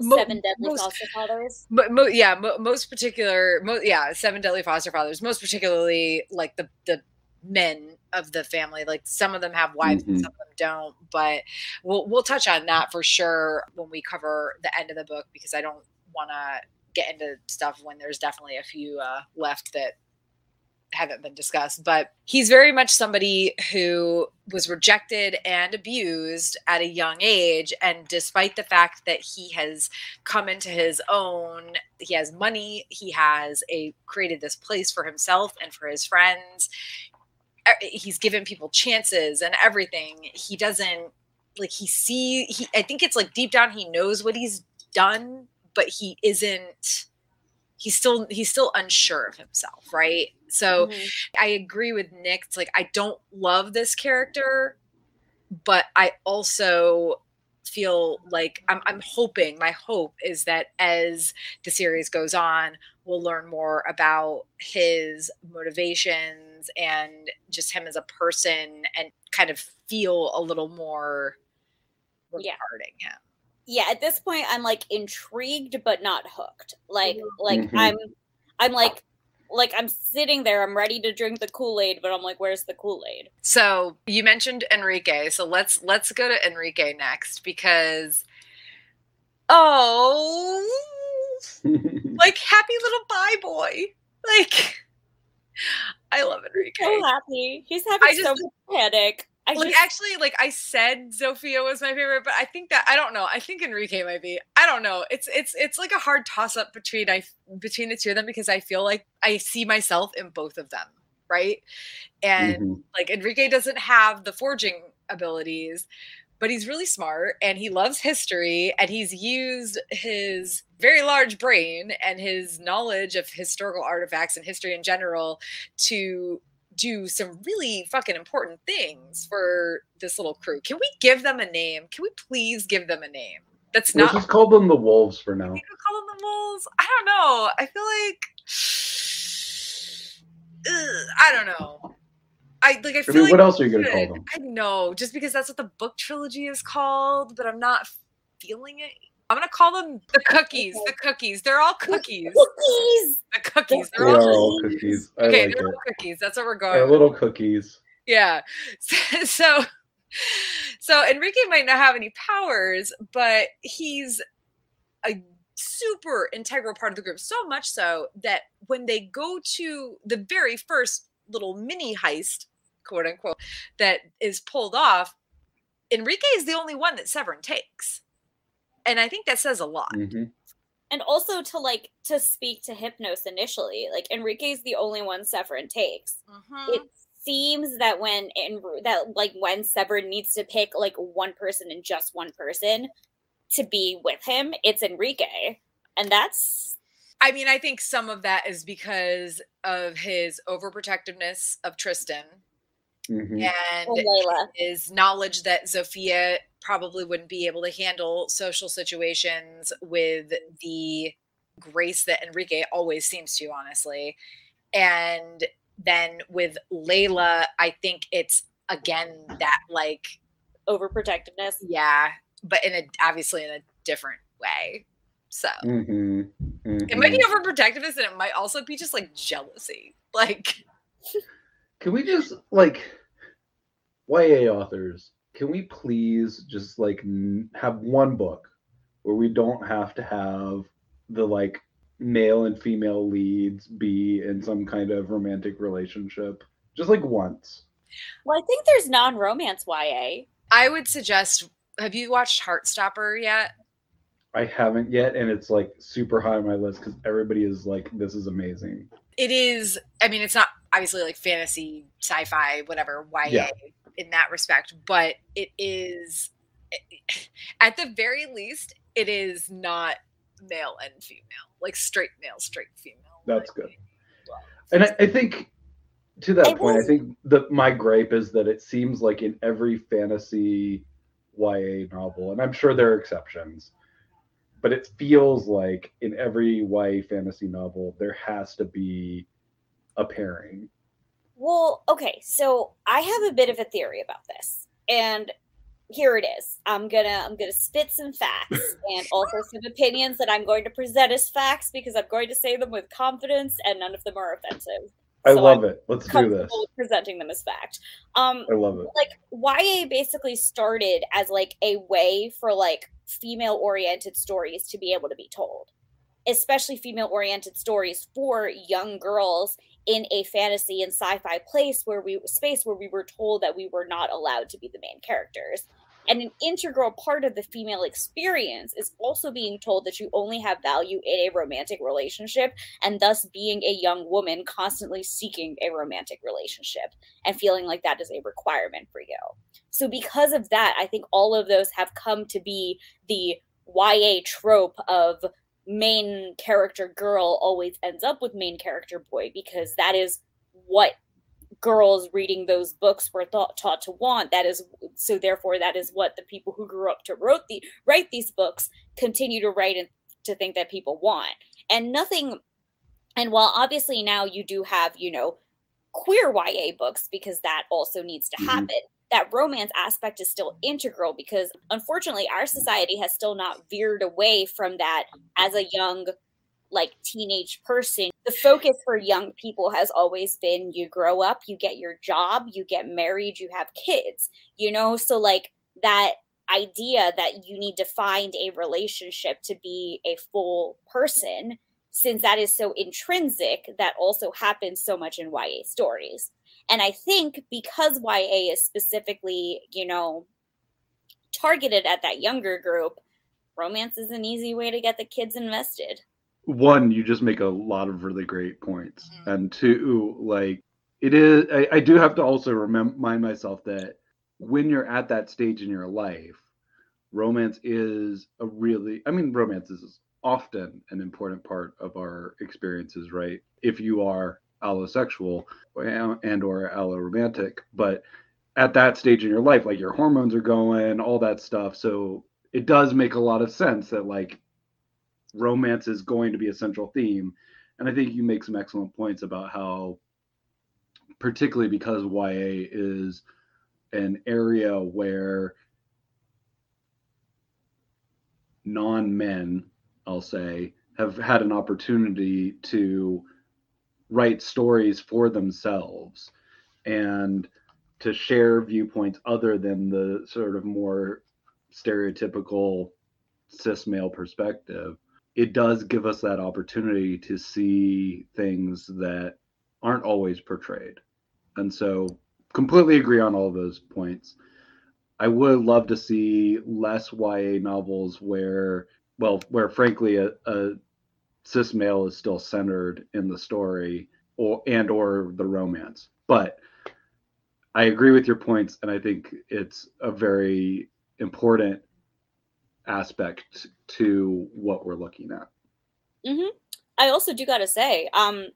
Seven deadly most, foster fathers. But mo- yeah, mo- most particular, mo- yeah, seven deadly foster fathers. Most particularly, like the the men of the family. Like some of them have wives, mm-hmm. some of them don't. But we'll we'll touch on that for sure when we cover the end of the book because I don't want to get into stuff when there's definitely a few uh, left that haven't been discussed, but he's very much somebody who was rejected and abused at a young age. And despite the fact that he has come into his own, he has money, he has a created this place for himself and for his friends. Er, he's given people chances and everything. He doesn't like he see he I think it's like deep down he knows what he's done, but he isn't he's still he's still unsure of himself, right? So mm-hmm. I agree with Nick. It's like I don't love this character, but I also feel like I'm, I'm hoping my hope is that as the series goes on we'll learn more about his motivations and just him as a person and kind of feel a little more regarding yeah. him yeah at this point i'm like intrigued but not hooked. Like mm-hmm. like mm-hmm. i'm i'm like like i'm sitting there i'm ready to drink the kool-aid but i'm like where's the kool-aid? So you mentioned enrique so let's let's go to enrique next because oh [laughs] like happy little bi boy. Like i love enrique. So happy. He's having just, so much panic I like just, actually like I said Zofia was my favorite, but I think that I don't know. I think Enrique might be. I don't know. It's it's it's like a hard toss up between I between the two of them because I feel like I see myself in both of them, right? And mm-hmm. like Enrique doesn't have the forging abilities, but he's really smart and he loves history and he's used his very large brain and his knowledge of historical artifacts and history in general to do some really fucking important things for this little crew. Can we give them a name? Can we please give them a name? That's not. Let's just call them the Wolves for now. call them the Wolves. I don't know. I feel like ugh, I don't know. I like. I feel I mean, like what else are you gonna call them? I know, just because that's what the book trilogy is called, but I'm not feeling it I'm gonna call them the cookies. The cookies. They're all cookies. Cookies. The cookies. They're, they all, all cookies. I okay, like they're it. all cookies. That's what we're going. They're little cookies. Yeah. [laughs] So, so Enrique might not have any powers, but he's a super integral part of the group. So much so that when they go to the very first little mini heist, quote unquote, that is pulled off, Enrique is the only one that Severin takes and I think that says a lot. Mm-hmm. And also to like to speak to Hypnos initially, like Enrique's the only one Severin takes. Mm-hmm. It seems that when in that like when Severin needs to pick like one person and just one person to be with him, it's Enrique, and that's. I mean, I think some of that is because of his overprotectiveness of Tristan mm-hmm. and his knowledge that Zofia probably wouldn't be able to handle social situations with the grace that Enrique always seems to, honestly. And then with Laila, I think it's again that like overprotectiveness. Yeah, but in a obviously in a different way. So mm-hmm. Mm-hmm. it might be mm-hmm. overprotectiveness, and it might also be just like jealousy. Like, can we just like YA authors can we please just like have one book where we don't have to have the like male and female leads be in some kind of romantic relationship? Just like once. Well i think there's non-romance ya i would suggest have you watched heartstopper yet? I haven't yet and it's like super high on my list because everybody is like this is amazing. It is i mean it's not obviously like fantasy sci-fi whatever ya yeah in that respect, but it is eh, at the very least it is not male and female, like straight male, straight female. That's like, good. And I, I, think to that point, I think that my gripe is that it seems like in every fantasy YA novel, and I'm sure there are exceptions, but it feels like in every YA fantasy novel there has to be a pairing well, okay, so I have a bit of a theory about this. And here it is. I'm gonna I'm gonna spit some facts [laughs] and also some opinions that I'm going to present as facts because I'm going to say them with confidence and none of them are offensive. I so love I'm it. Let's do this. Presenting them as fact. Um, I love it. Like YA basically started as like a way for like female oriented stories to be able to be told especially female oriented stories for young girls in a fantasy and sci-fi place where we space where we were told that we were not allowed to be the main characters. And an integral part of the female experience is also being told that you only have value in a romantic relationship, and thus being a young woman constantly seeking a romantic relationship and feeling like that is a requirement for you. So, because of that, I think all of those have come to be the YA trope of main character girl always ends up with main character boy because that is what girls reading those books were thought, taught to want that is so therefore that is what the people who grew up to wrote the write these books continue to write and to think that people want and nothing and while obviously now you do have you know queer ya books because that also needs to mm-hmm. That romance aspect is still integral because unfortunately our society has still not veered away from that as a young like teenage person. The focus for young people has always been you grow up you get your job you get married you have kids you know? So like that idea that you need to find a relationship to be a full person since that is so intrinsic that also happens so much in YA stories and I think because YA is specifically, you know, targeted at that younger group, romance is an easy way to get the kids invested. One, you just make a lot of really great points. Mm-hmm. And two, like it is I, I do have to also remind myself that when you're at that stage in your life, romance is a really I mean romance is often an important part of our experiences, right? If you are allosexual and or alloromantic but at that stage in your life like your hormones are going all that stuff. So it does make a lot of sense that like romance is going to be a central theme. And i think you make some excellent points about how particularly because ya is an area where non-men i'll say have had an opportunity to write stories for themselves and to share viewpoints other than the sort of more stereotypical cis male perspective, it does give us that opportunity to see things that aren't always portrayed. And so, completely agree on all those points. I would love to see less YA novels where, well, where frankly, a, a cis male is still centered in the story or and or the romance. But i agree with your points and i think it's a very important aspect to what we're looking at. Mm-hmm. i also do gotta say um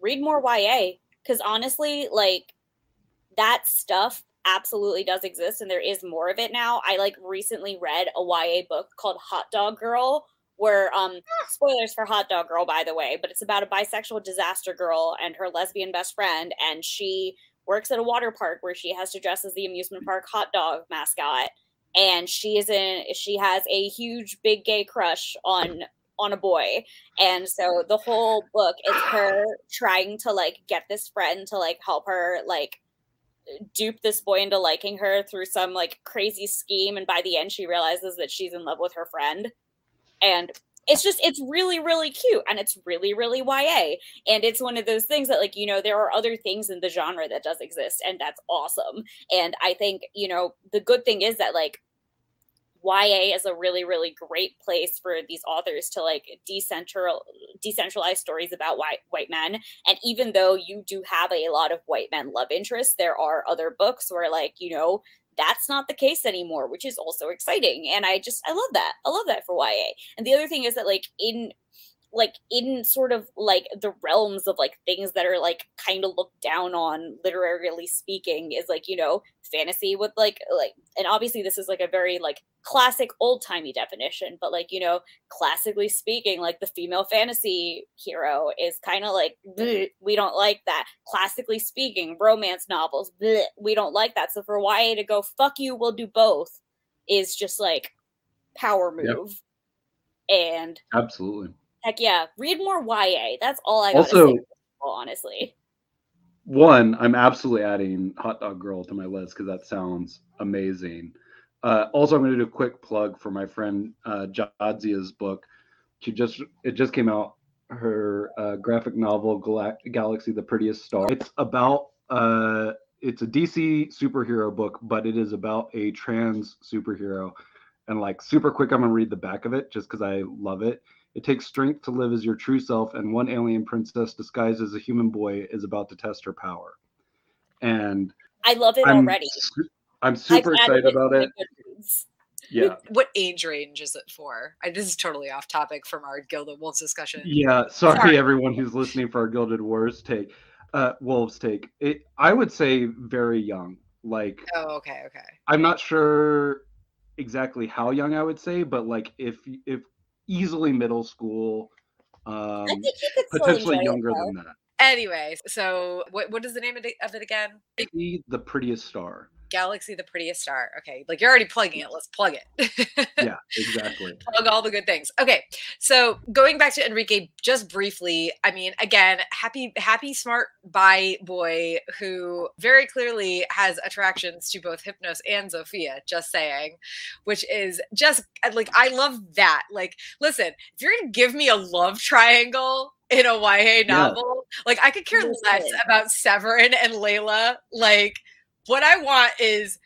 read more ya because honestly like that stuff absolutely does exist and there is more of it now. I like recently read a ya book called hot dog girl where um spoilers for hot dog girl by the way but it's about a bisexual disaster girl and her lesbian best friend and she works at a water park where she has to dress as the amusement park hot dog mascot and she is in she has a huge big gay crush on on a boy and so the whole book is [gasps] her trying to like get this friend to like help her like dupe this boy into liking her through some like crazy scheme and by the end she realizes that she's in love with her friend and it's just it's really really cute and it's really really ya and it's one of those things that like you know there are other things in the genre that does exist and that's awesome and i think you know the good thing is that like YA is a really, really great place for these authors to like decentral decentralize stories about white white men. And even though you do have a lot of white men love interests, there are other books where like, you know, that's not the case anymore, which is also exciting. And I just I love that. I love that for YA. And the other thing is that like in like in sort of like the realms of like things that are like kind of looked down on literarily speaking is like you know fantasy with like like and obviously this is like a very like classic old-timey definition but like you know classically speaking like the female fantasy hero is kind of like mm-hmm. we don't like that. Classically speaking romance novels we don't like that. So for YA to go fuck you we'll do both is just like power move. Yep. and absolutely Heck yeah, read more YA. That's all I got also, say, honestly. One, I'm absolutely adding Hot Dog Girl to my list because that sounds amazing. Uh, also, I'm going to do a quick plug for my friend uh, Jadzia's book. She just it just came out. her uh, graphic novel Gal- Galaxy: The Prettiest Star. It's about uh, it's a DC superhero book, but it is about a trans superhero. And like super quick, I'm gonna read the back of it just because I love it. It takes strength to live as your true self, and one alien princess disguised as a human boy is about to test her power. And I love it I'm, already. su- I'm super I've excited about it. Yeah. What age range is it for? I, this is totally off topic from our Gilded Wolves discussion. Yeah, sorry, Sorry. everyone who's listening for our Gilded Wars take, uh, Wolves take. It, I would say very young. Like, Oh, okay, okay. I'm not sure exactly how young I would say, but like if if easily middle school, um, I think you could potentially younger it, than that. Anyway, so what what is the name of it, again? The prettiest star. Galaxy, the prettiest star. Okay, like you're already plugging it. Let's plug it. Yeah, [laughs] exactly. plug all the good things. Okay, so going back to Enrique just briefly, I mean, again, happy, happy, smart bi boy who very clearly has attractions to both Hypnos and Zofia. Just saying, which is just uh, like I love that. Like, listen, if you're gonna give me a love triangle. In a YA novel, like I could care less about Severin and Laila. Like, what I want is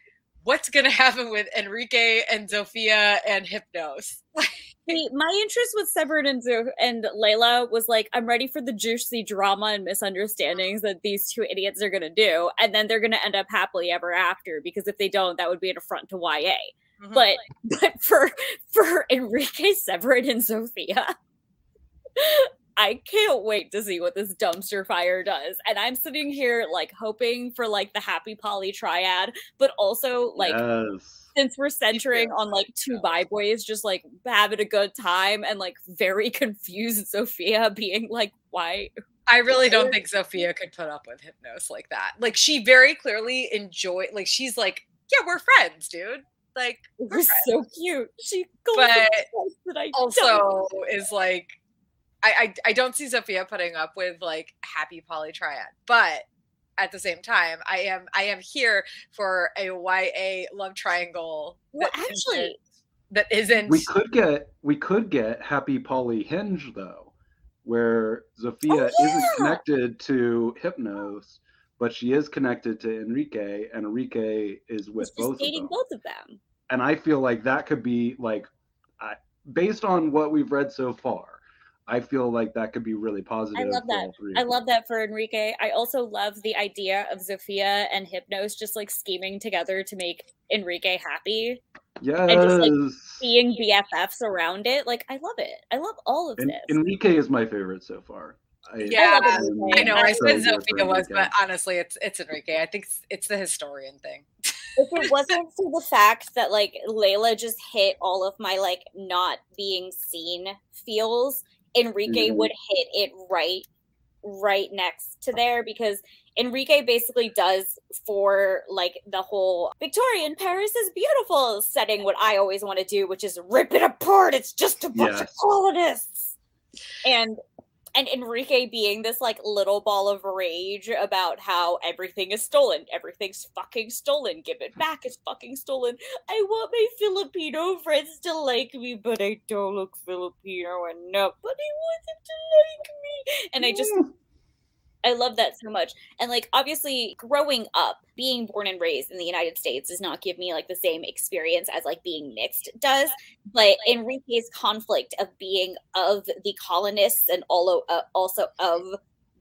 what's going [laughs] to happen with Enrique and Zofia and Hypnos. [laughs] See, my interest with Severin and, Zo- and Laila was like, I'm ready for the juicy drama and misunderstandings that these two idiots are gonna do, and then they're gonna end up happily ever after. Because if they don't, that would be an affront to YA. Mhm. But [laughs] but for for Enrique, Severin, and Zofia, I can't wait to see what this dumpster fire does. And I'm sitting here like hoping for like the happy poly triad, but also like yes. since we're centering on like two bi boys just like having a good time and like very [laughs] confused Zofia being like, why? I really don't think Zofia could put up with Hypnos like that. Like she very clearly enjoy like she's like, yeah, we're friends, dude. Like We're we're so cute. She goes But that I don't. also is like I, I I don't see Zofia putting up with like happy poly triad, but at the same time, I am I am here for a YA love triangle. Well, that actually- isn't- that isn't We could get we could get Happy poly Hinge though, where Zofia Oh, isn't connected to Hypnos, but she is connected to Enrique, and Enrique is with She's both just dating of them. both of them. and I feel like that could be like, I, based on what we've read so far, I feel like that could be really positive. I love for that. all three I love that for Enrique. I also love the idea of Zofia and Hypnos just like scheming together to make Enrique happy, Yes. just, like, being BFFs around it. Like, I love it. I love all of En- this. Enrique is my favorite so far. I, Yeah, I. I know. I said good for was, but honestly, it's it's Enrique. I think it's, it's the historian thing. if it [laughs] wasn't for the fact that like Laila just hit all of my like not being seen feels, Enrique Mhm. would hit it right right next to there because Enrique basically does for like the whole Victorian Paris is beautiful setting what I always want to do, which is rip it apart. It's just a bunch of Yes. colonists. And and Enrique being this like little ball of rage about how everything is stolen. Everything's fucking stolen. Give it back. It's fucking stolen. I want my Filipino friends to like me, but I don't look Filipino enough. But I want them to like me. And I just I love that so much. And like obviously growing up, being born and raised in the United States does not give me like the same experience as like being mixed does. But Enrique's conflict of being of the colonists and also uh, also of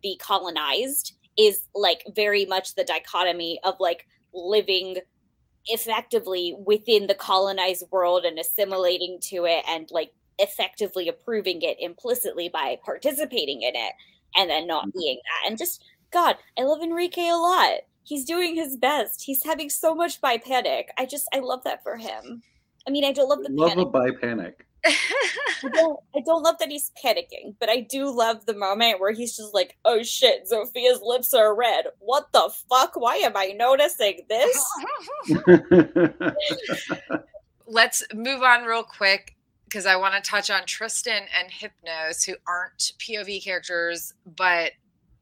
the colonized is like very much the dichotomy of like living effectively within the colonized world and assimilating to it and like effectively approving it implicitly by participating in it and then not mm-hmm. being that. And just God, I love Enrique a lot. He's doing his best. He's having so much bi panic. I just I love that for him. I mean, I don't love the Love panic. a bi panic. I don't, I don't love that he's panicking, but I do love the moment where he's just like, "Oh shit, Zofia's lips are red. What the fuck? Why am I noticing this?" [laughs] [laughs] Let's move on real quick because I want to touch on Tristan and Hypnos, who aren't POV characters, but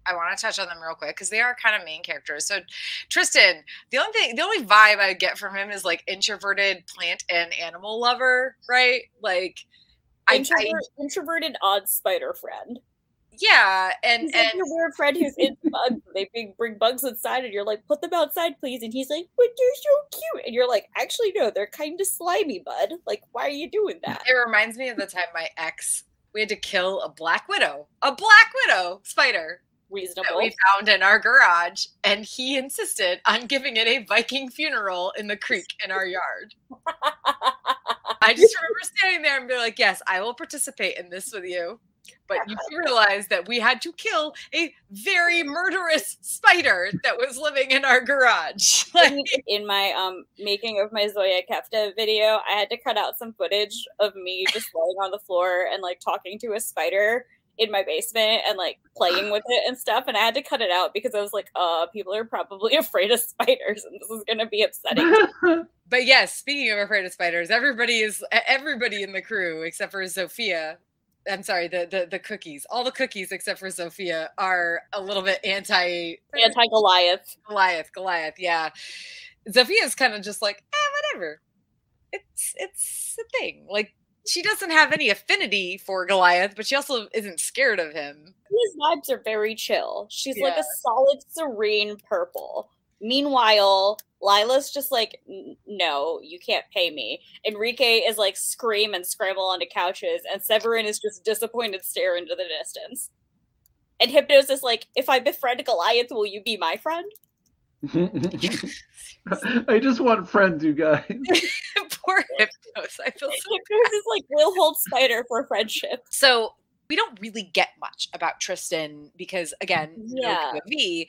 I want to touch on them real quick because they are kind of main characters. So Tristan, the only thing, the only vibe I get from him is like introverted plant and animal lover, right? Like I, I introverted odd spider friend. Yeah, and He's like and your weird friend who's into [laughs] bugs. They bring, bugs inside, and you're like, put them outside, please. And he's like, but they're so cute. And you're like, actually, no, they're kind of slimy, bud. Like, why are you doing that? it reminds me of the time my ex we had to kill a black widow, a black widow spider that Reasonable. we found in our garage, and he insisted on giving it a Viking funeral in the creek in our yard. I just [laughs] remember standing there and being like, "Yes, I will participate in this with you." But you [laughs] realize that we had to kill a very murderous spider that was living in our garage. [laughs] In my um making of my Zoya Kefta video, I had to cut out some footage of me just [laughs] laying on the floor and like talking to a spider in my basement and like playing with it and stuff. And I had to cut it out because I was like, uh, people are probably afraid of spiders and this is gonna be upsetting. but yes, speaking of afraid of spiders, everybody is everybody in the crew except for Zofia. I'm sorry, the, the the cookies. All the cookies except for Zofia are a little bit anti [laughs] Anti Goliath. Goliath. Goliath, yeah. Zofia's kind of just like, eh, whatever. It's it's a thing. Like she doesn't have any affinity for Goliath, but she also isn't scared of him. His vibes are very chill. She's like a solid, serene purple. Meanwhile, Lila's just like, no, you can't pay me. Enrique is like scream and scramble onto couches, and Severin is just disappointed stare into the distance. And Hypnos is like, if I befriend Goliath, will you be my friend? [laughs] [laughs] I just want friends, you guys. [laughs] Poor Hypnos. I feel so Hypnos is like, we'll hold Spider for friendship. So we don't really get much about Tristan because again, Yeah. no POV,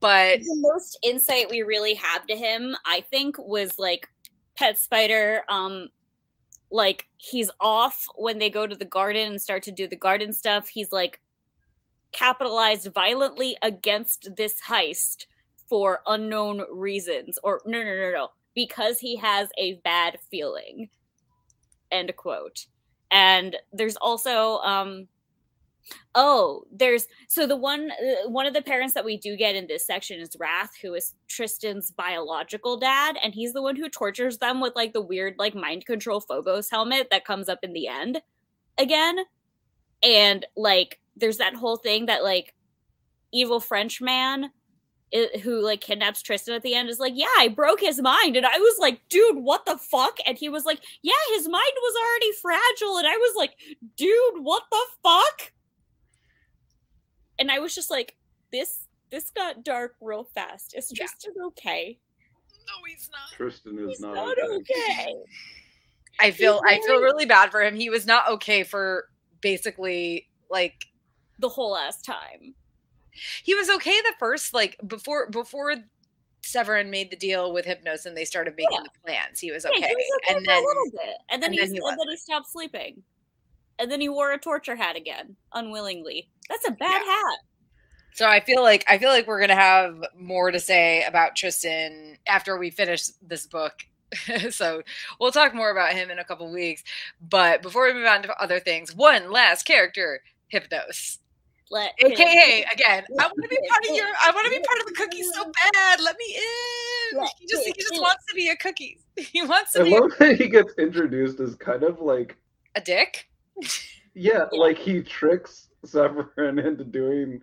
but the most insight we really have to him, I think, was like Pet Spider. Um, like he's off when they go to the garden and start to do the garden stuff. He's like capitalized violently against this heist for unknown reasons, or no, no, no, no, because he has a bad feeling. End quote. And there's also um Oh, there's so the one uh, one of the parents that we do get in this section is Wrath, who is Tristan's biological dad, and he's the one who tortures them with like the weird like mind control Phobos helmet that comes up in the end again. And like there's that whole thing that like evil French man i- who like kidnaps Tristan at the end is like, "Yeah, I broke his mind." And I was like, "Dude, what the fuck?" And he was like, "Yeah, his mind was already fragile." And I was like, "Dude, what the fuck?" And I was just like, this this got dark real fast. Is Yeah. Tristan okay? no, he's not. Tristan is He's not, not okay. I feel I feel very- really bad for him. He was not okay for basically like The whole last time. he was okay the first like before before Severin made the deal with Hypnos and they started making Yeah. the plans. He was Yeah, okay. he was okay and then a little bit, and then and he then he and then he stopped sleeping, and then he wore a torture hat again unwillingly. That's a bad Yeah. hat. So I feel like I feel like we're gonna have more to say about Tristan after we finish this book. [laughs] so we'll talk more about him in a couple weeks. But before we move on to other things, one last character, Hypnos. Let AKA again, I want to be part of your I want to be part of the cookies so [laughs] bad. Let me in. Let He just he just in. wants to be a cookie. [laughs] He wants to I be love that he gets introduced as kind of like, a dick. yeah, Yeah. like he tricks [laughs] Severin into doing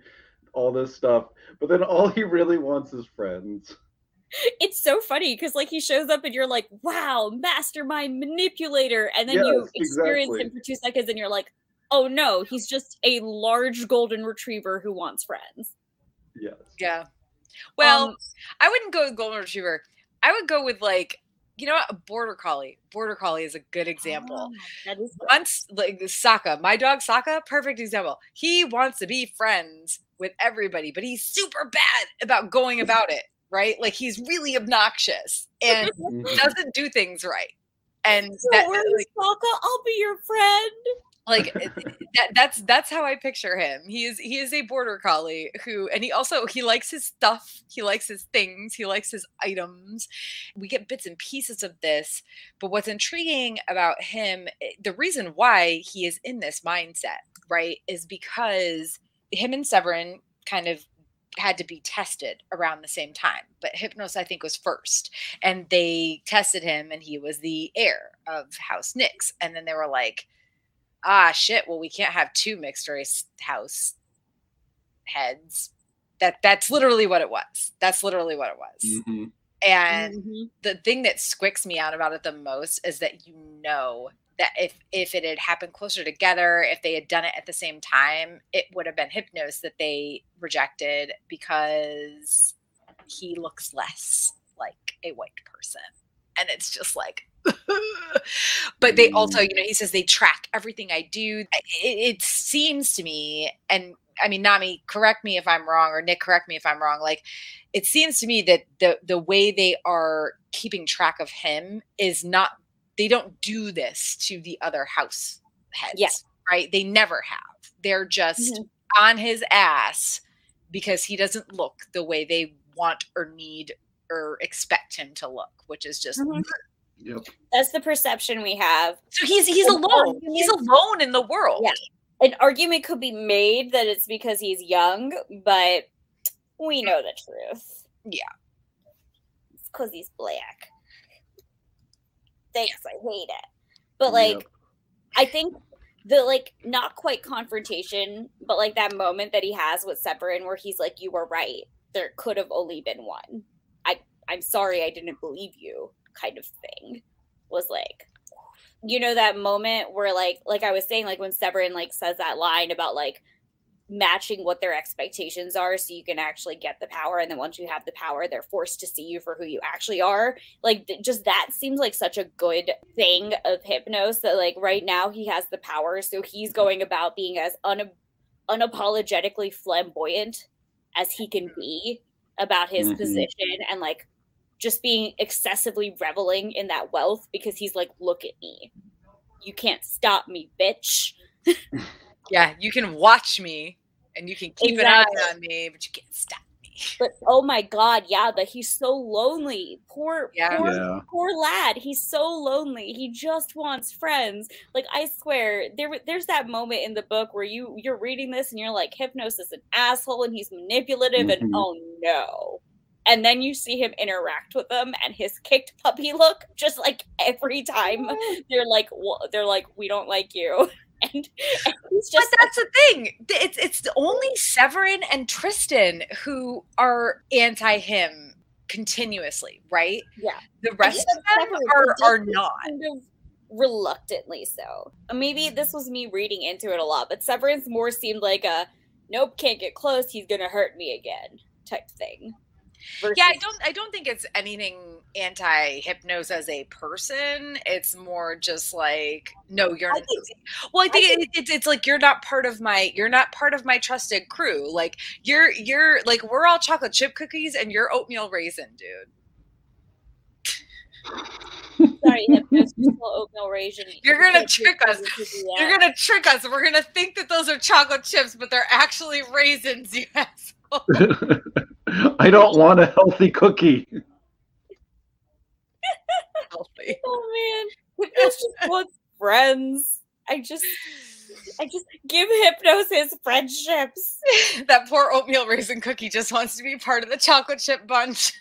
all this stuff, but then all he really wants is friends. it's so funny because like he shows up and you're like, wow, mastermind manipulator, and then you experience exactly. him for two seconds and you're like, oh no, he's just a large golden retriever who wants friends. Yes. Yeah. Well, Um, I wouldn't go with golden retriever. I would go with like you know what a border collie. Border collie is a good example. oh, that is Once like Saka, my dog Saka, perfect example. He wants to be friends with everybody, but he's super bad about going about it. Right? Like he's really obnoxious and Mhm. doesn't do things right. And So that, where's like, Sokka? I'll be your friend. Like [laughs] that that's that's how I picture him. He is he is a border collie who and he also he likes his stuff, he likes his things, he likes his items. We get bits and pieces of this, but what's intriguing about him, eh, the reason why he is in this mindset, right, is because him and Severin kind of had to be tested around the same time. But Hypnos, I think, was first. And they tested him, and he was the heir of House Nyx. And then they were like, ah shit, well we can't have two mixed race house heads. That that's literally what it was. That's literally what it was. hmm And Mhm. the thing that squicks me out about it the most is that you know that if if it had happened closer together, if they had done it at the same time, it would have been Hypnos that they rejected because he looks less like a white person. And it's just like [laughs] but they also, you know, he says they track everything I do. It, it seems to me, and I mean, Nami, correct me if I'm wrong, or Nick, correct me if I'm wrong. Like, it seems to me that the the way they are keeping track of him is not. They don't do this to the other house heads, Yeah. right? They never have. They're just Mhm. on his ass because he doesn't look the way they want or need or expect him to look, which is just Mhm. Yep. That's the perception we have. so he's he's An alone. He's alone in the world. Yeah. An argument could be made that it's because he's young, but we know the truth. Yeah. It's because he's black. Thanks, I hate it. But like, Yep. I think the like not quite confrontation, but like that moment that he has with Severin where he's like, You were right. There could have only been one. I I'm sorry I didn't believe you, kind of thing. Was like you know that moment where like like I was saying, like when Severin like says that line about like matching what their expectations are so you can actually get the power and then once you have the power they're forced to see you for who you actually are like th- just that seems like such a good thing of hypnos that like right now he has the power so he's going about being as un- unapologetically flamboyant as he can be about his Mhm. position and like just being excessively reveling in that wealth because he's like look at me you can't stop me bitch [laughs] Yeah, you can watch me and you can keep Exactly. an eye on me, but you can't stop me. [laughs] but oh my god yeah but he's so lonely poor Yeah. poor Yeah. poor lad he's so lonely he just wants friends like i swear there there's that moment in the book where you you're reading this and you're like hypnos is an asshole and he's manipulative Mhm. and oh no and then you see him interact with them and his kicked puppy look just like every time oh. they're like "Wha- they're like we don't like you [laughs] and, and he's But just that's the thing. It's it's the only Severin and Tristan who are anti him continuously, right? Yeah. The rest of them Severin, are are not. kind of reluctantly so. Maybe this was me reading into it a lot, but Severin's more seemed like a nope, can't get close, he's gonna hurt me again type thing. Yeah, I don't I don't think it's anything anti hypnos as a person. It's more just like no, you're not. think- Well, I think think- it, it's it's like you're not part of my you're not part of my trusted crew. Like you're you're like we're all chocolate chip cookies and you're oatmeal raisin, dude. Sorry, [laughs] oatmeal raisin. You're gonna trick us. You're gonna trick us. We're gonna think that those are chocolate chips, but they're actually raisins. You [laughs] asshole. [laughs] I don't want a healthy cookie. Healthy. [laughs] Oh man, Hypnos just [laughs] wants friends. I just, I just give Hypnos his friendships. that poor oatmeal raisin cookie just wants to be part of the chocolate chip bunch.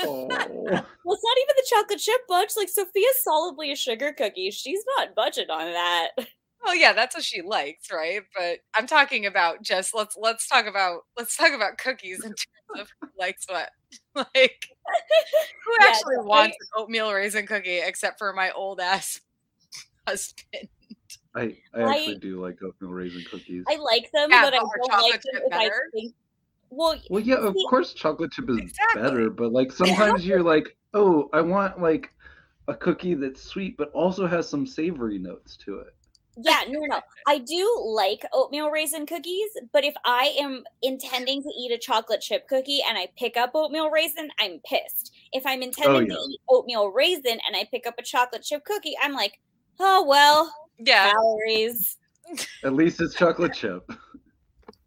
Oh. Well, it's not even the chocolate chip bunch. Like Zofia's solidly a sugar cookie. She's not budget on that. Well, yeah, that's what she likes, right? But I'm talking about just let's let's talk about let's talk about cookies in terms of who likes what. [laughs] Like who [laughs] Yeah, actually no, I- wants an oatmeal raisin cookie except for my old ass [laughs] husband? I, I I- actually do like oatmeal raisin cookies. I like them, Yeah, but I but are don't like them chip if I think. Well, Well, yeah, of See- course, chocolate chip is Exactly. better, but like sometimes you're like, oh, I want like a cookie that's sweet but also has some savory notes to it. Yeah, no, no, no. I do like oatmeal raisin cookies, but if I am intending to eat a chocolate chip cookie and I pick up oatmeal raisin, I'm pissed. If I'm oh, intending yeah. to eat oatmeal raisin and I pick up a chocolate chip cookie, I'm like, oh well, Yeah. calories. At least it's chocolate chip. [laughs]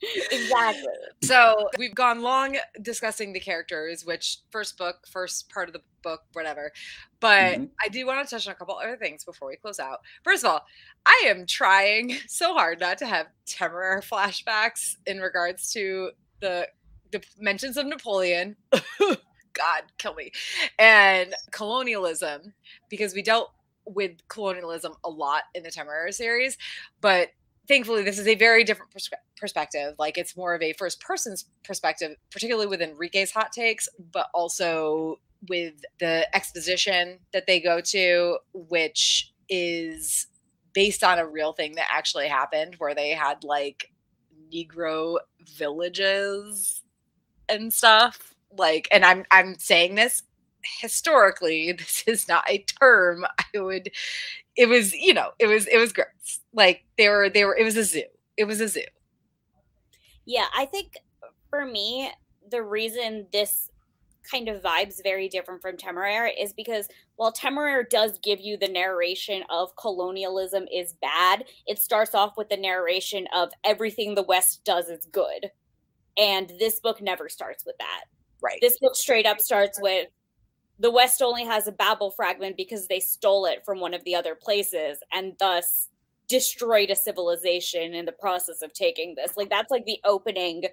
Exactly. So we've gone long discussing the characters, which first book, first part of the book, whatever. But Mhm. I do want to touch on a couple other things before we close out. First of all, I am trying [laughs] so hard not to have temporary flashbacks in regards to the the mentions of Napoleon. [laughs] God, kill me. And colonialism, because we dealt with colonialism a lot in the Temeraire series, but thankfully this is a very different pers- perspective. Like it's more of a first person's perspective, particularly with Enrique's hot takes, but also with the exposition that they go to, which is based on a real thing that actually happened where they had like negro villages and stuff like and i'm i'm saying this historically [laughs] this is not a term i would it was you know it was it was gross like they were they were it was a zoo it was a zoo yeah i think for me the reason this kind of vibes very different from Temeraire is because while Temeraire does give you the narration of colonialism is bad, it starts off with the narration of everything the West does is good. And this book never starts with that. right This book straight up starts with the West only has a Babel fragment because they stole it from one of the other places and thus destroyed a civilization in the process of taking this. Like that's like the opening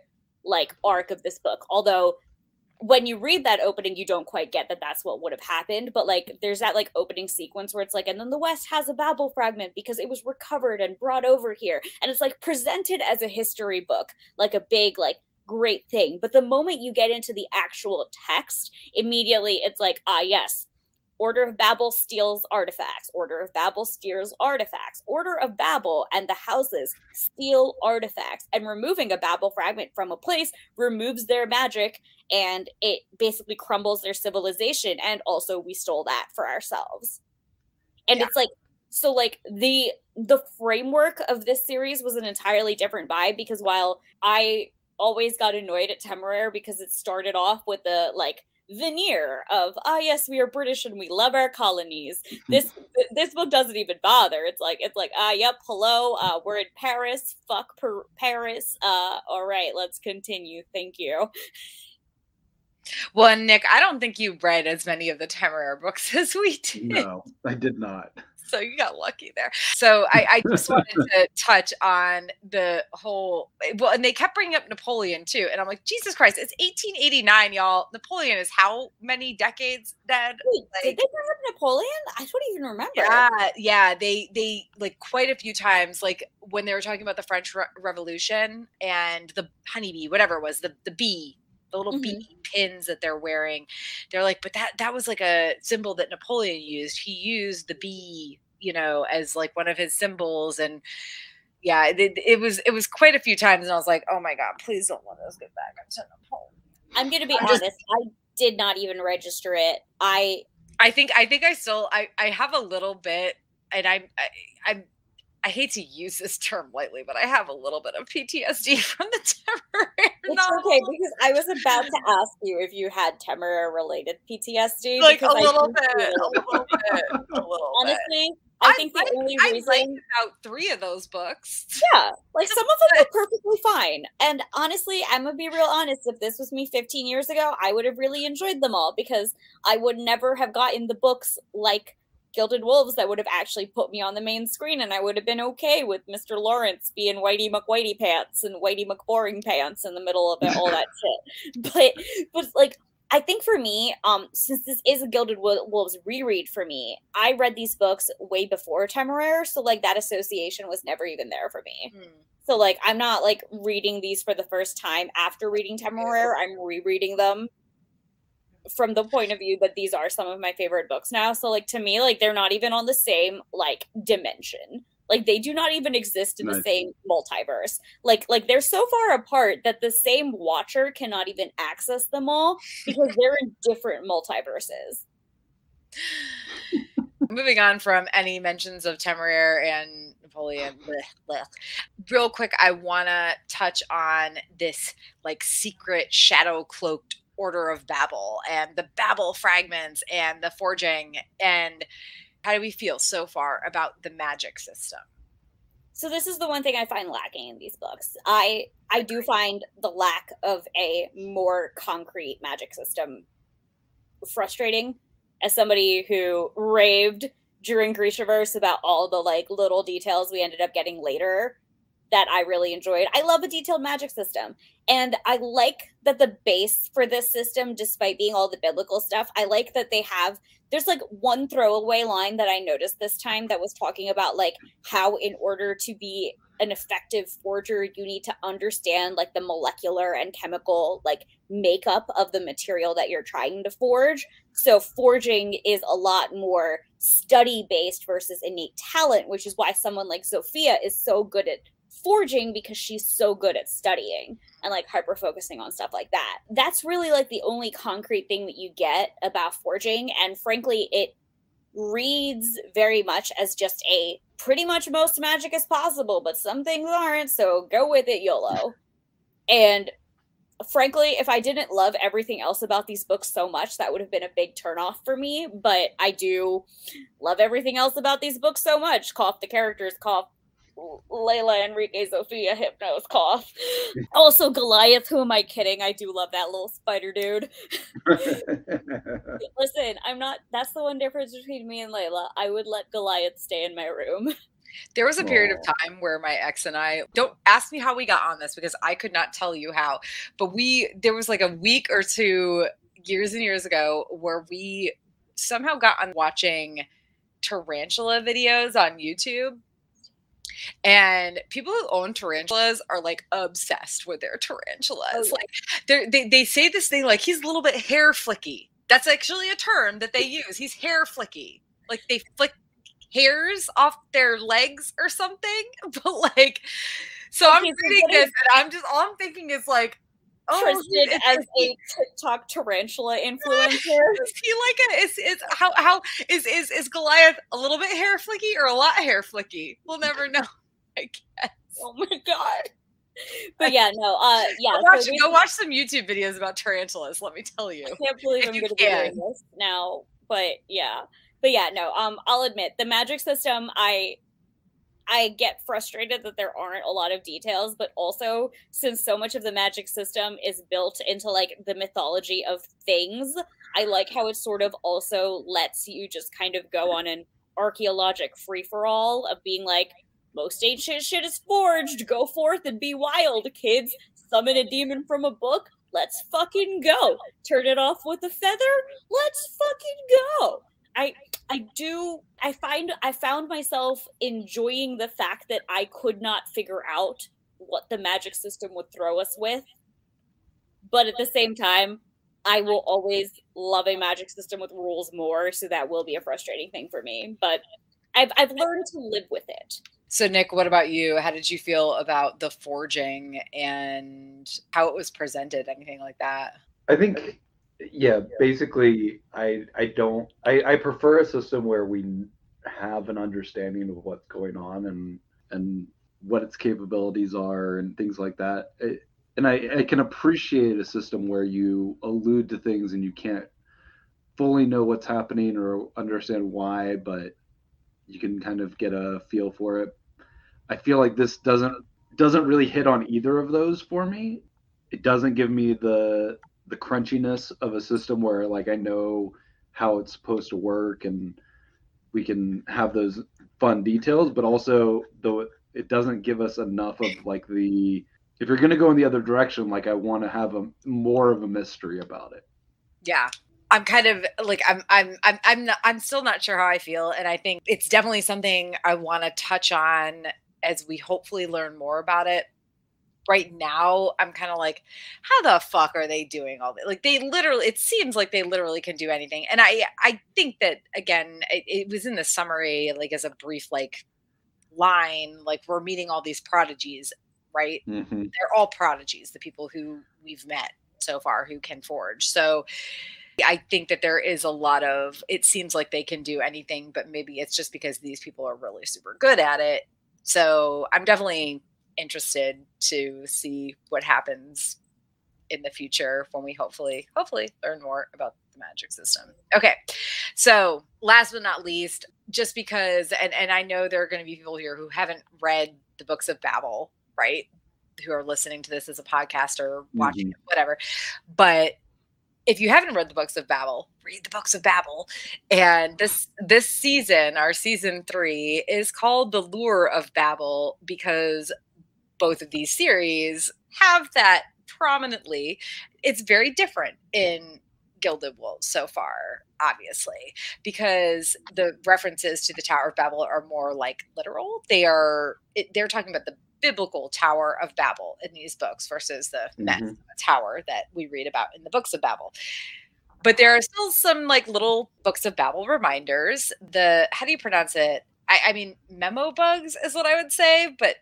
like arc of this book. Although when you read that opening you don't quite get that that's what would have happened but like there's that like opening sequence where it's like and then the west has a babel fragment because it was recovered and brought over here and it's like presented as a history book like a big like great thing but the moment you get into the actual text immediately it's like ah yes Order of Babel steals artifacts. Order of Babel steals artifacts. Order of Babel and the houses steal artifacts. And removing a Babel fragment from a place removes their magic and it basically crumbles their civilization. And also, we stole that for ourselves. And Yeah. it's like, so like the the framework of this series was an entirely different vibe because while I always got annoyed at Temeraire because it started off with the like veneer of ah yes we are british and we love our colonies. [laughs] This this book doesn't even bother. It's like it's like ah yep hello uh we're in paris. Fuck per- paris. Uh all right let's continue. Thank you. Well nick i don't think you read as many of the Temeraire books [laughs] as we did. No, I did not. [laughs] so you got lucky there. So I, I just wanted [laughs] to touch on the whole eh, well, and they kept bringing up Napoleon too, and I'm like, Jesus Christ, it's 1889, y'all. Napoleon is how many decades dead? Wait, did they bring up napoleon i don't even remember Yeah, yeah, they they like quite a few times, like when they were talking about the French Re- Revolution and the honeybee, whatever it was, the the bee, the little Mhm. bee pins that they're wearing. They're like, but that that was like a symbol that Napoleon used. He used the bee, you know, as like one of his symbols, and yeah, it, it was it was quite a few times, and I was like, oh my god, please don't let us get back into Napoleon. i'm gonna be I'm just- honest i did not even register it i I think I think I still I I have a little bit, and I'm I, I'm I hate to use this term lightly, but I have a little bit of PTSD [laughs] from the Temeraire It's novel. okay because I was about to ask you if you had Temeraire related PTSD. like a little bit, a little bit, a little bit. Honestly, I I think the like- only I reason, liked about three of those books. yeah, like some of them are [laughs] perfectly fine. And honestly, I'm gonna be real honest. If this was me 15 years ago, I would have really enjoyed them all because I would never have gotten the books like Gilded Wolves that would have actually put me on the main screen, and I would have been okay with Mr. Laurence being Whitey McWhitey pants and Whitey McBoring pants in the middle of it, all that [laughs] shit. But, but like, I think for me, um, since this is a Gilded Wolves reread for me, I read these books way before Temeraire, so like that association was never even there for me. Hmm. So like I'm not like reading these for the first time after reading Temeraire. I'm rereading them from the point of view that these are some of my favorite books now. So like to me, like they're not even on the same like dimension. Like they do not even exist in the same multiverse. Like like they're so far apart that the same watcher cannot even access them all because [laughs] they're in different multiverses. Moving on from any mentions of Temeraire and Napoleon, oh. bleh, bleh. real quick, I want to touch on this like secret shadow cloaked Order of Babel and the Babel fragments and the forging. And how do we feel so far about the magic system? So this is the one thing I find lacking in these books. I I do find the lack of a more concrete magic system frustrating as somebody who raved during Grishaverse about all the like little details we ended up getting later that I really enjoyed. I love a detailed magic system. And I like that the base for this system, despite being all the biblical stuff, I like that they have there's like one throwaway line that I noticed this time that was talking about like how in order to be an effective forger you need to understand like the molecular and chemical like makeup of the material that you're trying to forge so forging is a lot more study based versus innate talent which is why someone like Zofia is so good at forging because she's so good at studying and like hyper focusing on stuff like that. That's really like the only concrete thing that you get about forging. And frankly, it reads very much as just a pretty much most magic as possible, but some things aren't. So go with it, YOLO. and frankly, if I didn't love everything else about these books so much, that would have been a big turnoff for me. But I do love everything else about these books so much. Cough the characters, cough Laila Enrique Zofia Hypnos cough. [laughs] also Goliath, who am I kidding? I do love that little spider dude. [laughs] Listen, I'm not that's the one difference between me and Laila. I would let Goliath stay in my room. [laughs] There was a period of time where my ex and I don't ask me how we got on this because I could not tell you how, but we there was like a week or two years and years ago where we somehow got on watching tarantula videos on YouTube and people who own tarantulas are like obsessed with their tarantulas. Oh, yeah. Like they they say this thing like he's a little bit hair flicky. That's actually a term that they use. He's hair flicky. Like they flick hairs off their legs or something. [laughs] But like so okay, I'm reading this and I'm just all I'm thinking is like oh, Tristan as a TikTok tarantula influencer. is he like a is is how how is is is Goliath a little bit hair flicky or a lot hair flicky? We'll never know. I guess. Oh my god. But yeah, no, uh yeah. Go watch, so go watch some YouTube videos about tarantulas, let me tell you. I can't believe I'm gonna can. be doing this now. But yeah. But yeah, no, um, I'll admit the magic system I I get frustrated that there aren't a lot of details, but also since so much of the magic system is built into like the mythology of things, I like how it sort of also lets you just kind of go on an archaeologic free for all of being like, most ancient shit is forged. Go forth and be wild, kids. Summon a demon from a book. Let's fucking go. Turn it off with a feather. Let's fucking go. I I do I find I found myself enjoying the fact that I could not figure out what the magic system would throw us with. But at the same time, I will always love a magic system with rules more, so that will be a frustrating thing for me. But I've I've learned to live with it. So Nick, what about you? How did you feel about the forging and how it was presented? Anything like that? I think yeah, basically I I don't I, I prefer a system where we have an understanding of what's going on and and what its capabilities are and things like that. It, and I, I can appreciate a system where you allude to things and you can't fully know what's happening or understand why, but you can kind of get a feel for it. I feel like this doesn't doesn't really hit on either of those for me. It doesn't give me the the crunchiness of a system where like I know how it's supposed to work and we can have those fun details, but also though it doesn't give us enough of like the if you're going to go in the other direction, like I want to have a more of a mystery about it. Yeah, I'm kind of like I'm I'm I'm I'm not, I'm still not sure how I feel, and I think it's definitely something I want to touch on as we hopefully learn more about it right now i'm kind of like how the fuck are they doing all that like they literally it seems like they literally can do anything and i i think that again it, it was in the summary like as a brief like line like we're meeting all these prodigies right mm-hmm. they're all prodigies the people who we've met so far who can forge so I think that there is a lot of it seems like they can do anything, but maybe it's just because these people are really super good at it. So I'm definitely interested to see what happens in the future when we hopefully hopefully learn more about the magic system. Okay. So, last but not least, just because and and I know there are going to be people here who haven't read the books of Babel, right? Who are listening to this as a podcast or watching mm-hmm. it, whatever. But if you haven't read the books of Babel, read the books of Babel. And this this season, our season 3 is called The Lure of Babel because both of these series have that prominently. It's very different in Gilded Wolves so far, obviously, because the references to the Tower of Babel are more like literal. They are it, they're talking about the biblical Tower of Babel in these books versus the mm-hmm. tower that we read about in the books of Babel. But there are still some like little books of Babel reminders. The how do you pronounce it? I, I mean, memo bugs is what I would say, but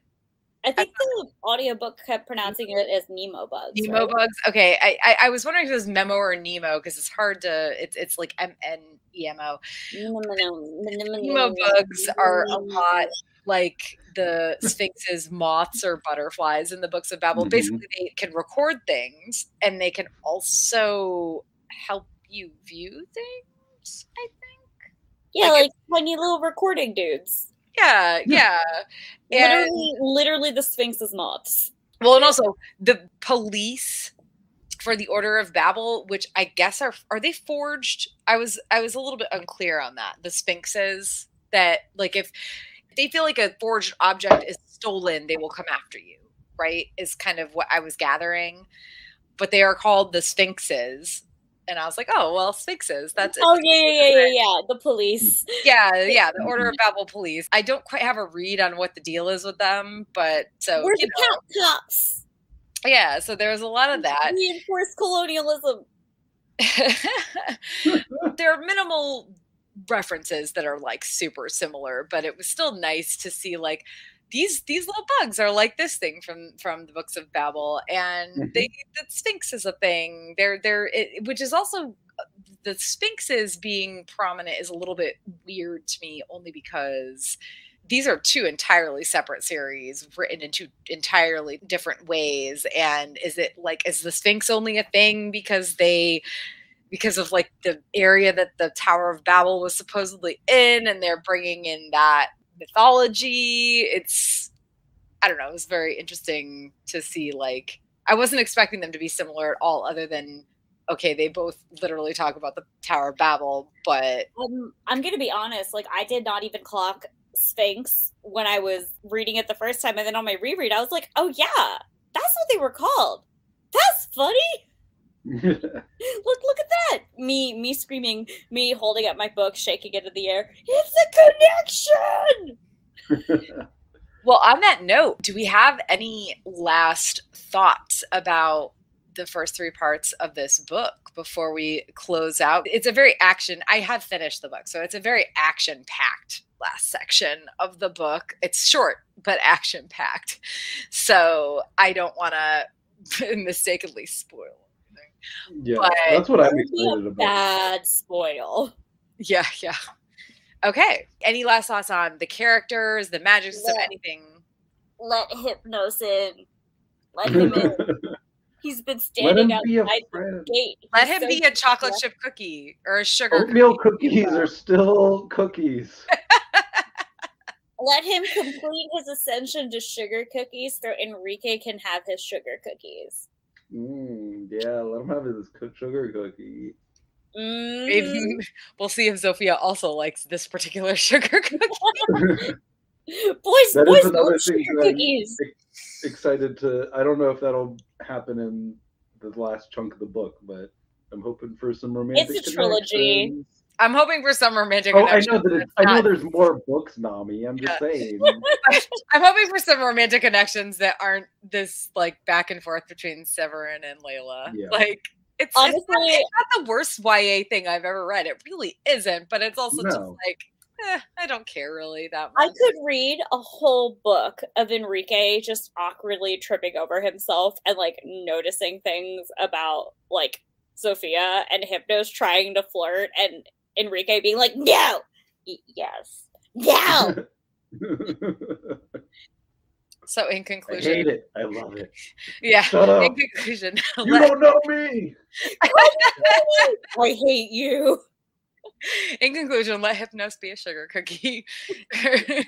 I think the audiobook kept pronouncing it as Nemo bugs. Nemo right? bugs. Okay, I, I, I was wondering if it was Memo or Nemo because it's hard to. It's it's like M N E M O. Nemo bugs are a lot like the sphinxes, moths, or butterflies in the books of Babel. Mm-hmm. Basically, they can record things and they can also help you view things. I think. Yeah, like, like tiny little recording dudes. Yeah, [laughs] yeah. literally, literally, the Sphinx is moths. Well, and also the police for the Order of Babel, which I guess are are they forged? I was I was a little bit unclear on that. The Sphinxes that like if they feel like a forged object is stolen, they will come after you. Right? Is kind of what I was gathering. But they are called the Sphinxes and I was like, oh well, sphinxes. Oh, That's oh yeah yeah yeah yeah yeah the police. [laughs] Yeah [laughs] yeah the Order of Babel police. I don't quite have a read on what the deal is with them, but so where's the count cops? Yeah, so there was a lot of that. Reinforced colonialism. [laughs] there are minimal references that are like super similar, but it was still nice to see like these these little bugs are like this thing from from the books of babel and mm-hmm. they the sphinx is a thing they're they're it, which is also uh, the sphinxes being prominent is a little bit weird to me only because these are two entirely separate series written in two entirely different ways and is it like is the sphinx only a thing because they because of like the area that the tower of babel was supposedly in and they're bringing in that mythology. It's I don't know, it was very interesting to see like I wasn't expecting them to be similar at all other than okay, they both literally talk about the Tower of Babel, but um, I'm going to be honest, like I did not even clock Sphinx when I was reading it the first time and then on my reread I was like, "Oh yeah, that's what they were called." That's funny. [laughs] look look at that! Me me screaming me holding up my book shaking it in the air. It's a connection! [laughs] Well on that note do we have any last thoughts about the first three parts of this book before we close out? It's a very action i have finished the book so it's a very action packed last section of the book. It's short but action packed so i don't want to [laughs] mistakenly spoil yeah, but that's what I'm excited about. Bad spoil. Yeah, yeah. Okay. Any last thoughts on the characters, the magic system, let, anything? Let Hypnos in. Let him in. [laughs] He's been standing outside the gate. Let him so be a chocolate chip cookie or a sugar Oatmeal cookie. cookies are still cookies. [laughs] Let him complete his ascension to sugar cookies so Enrique can have his sugar cookies. Mm, yeah, let him have his sugar cookie. Mm. Maybe [laughs] we'll see if Zofia also likes this particular [laughs] sugar cookie. [laughs] boys, that boys love sugar cookies. excited to. I don't know if that'll happen in the last chunk of the book, but I'm hoping for some romantic. It's a trilogy. I'm hoping for some romantic. Oh, I know that. I know there's more books, Nami. I'm just yeah. saying. [laughs] I'm hoping for some romantic connections that aren't this like back and forth between Severin and Laila. Yeah. Like it's honestly it's not, it's not, the worst YA thing I've ever read. It really isn't, but it's also no. just like eh, I don't care really that much. I could read a whole book of Enrique just awkwardly tripping over himself and like noticing things about like Zofia and Hypnos trying to flirt and Enrique being like, no, yes, no. [laughs] so in conclusion, I hate it. I love it. [laughs] Yeah. Shut up. In conclusion, [laughs] you let- don't know me. I hate you. In conclusion, let Hypnos be a sugar cookie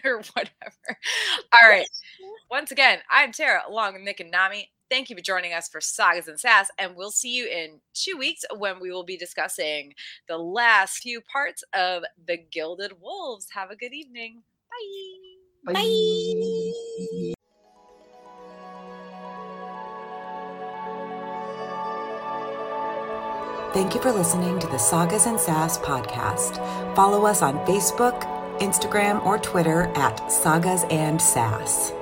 or whatever. All right. Once again, I'm Tara along with Nick and Nami. Thank you for joining us for Sagas and Sass, and we'll see you in two weeks when we will be discussing the last few parts of The Gilded Wolves. Have a good evening. Bye. Bye. Bye. Thank you for listening to the Sagas and Sass podcast. Follow us on Facebook, Instagram, or Twitter at Sagas and Sass.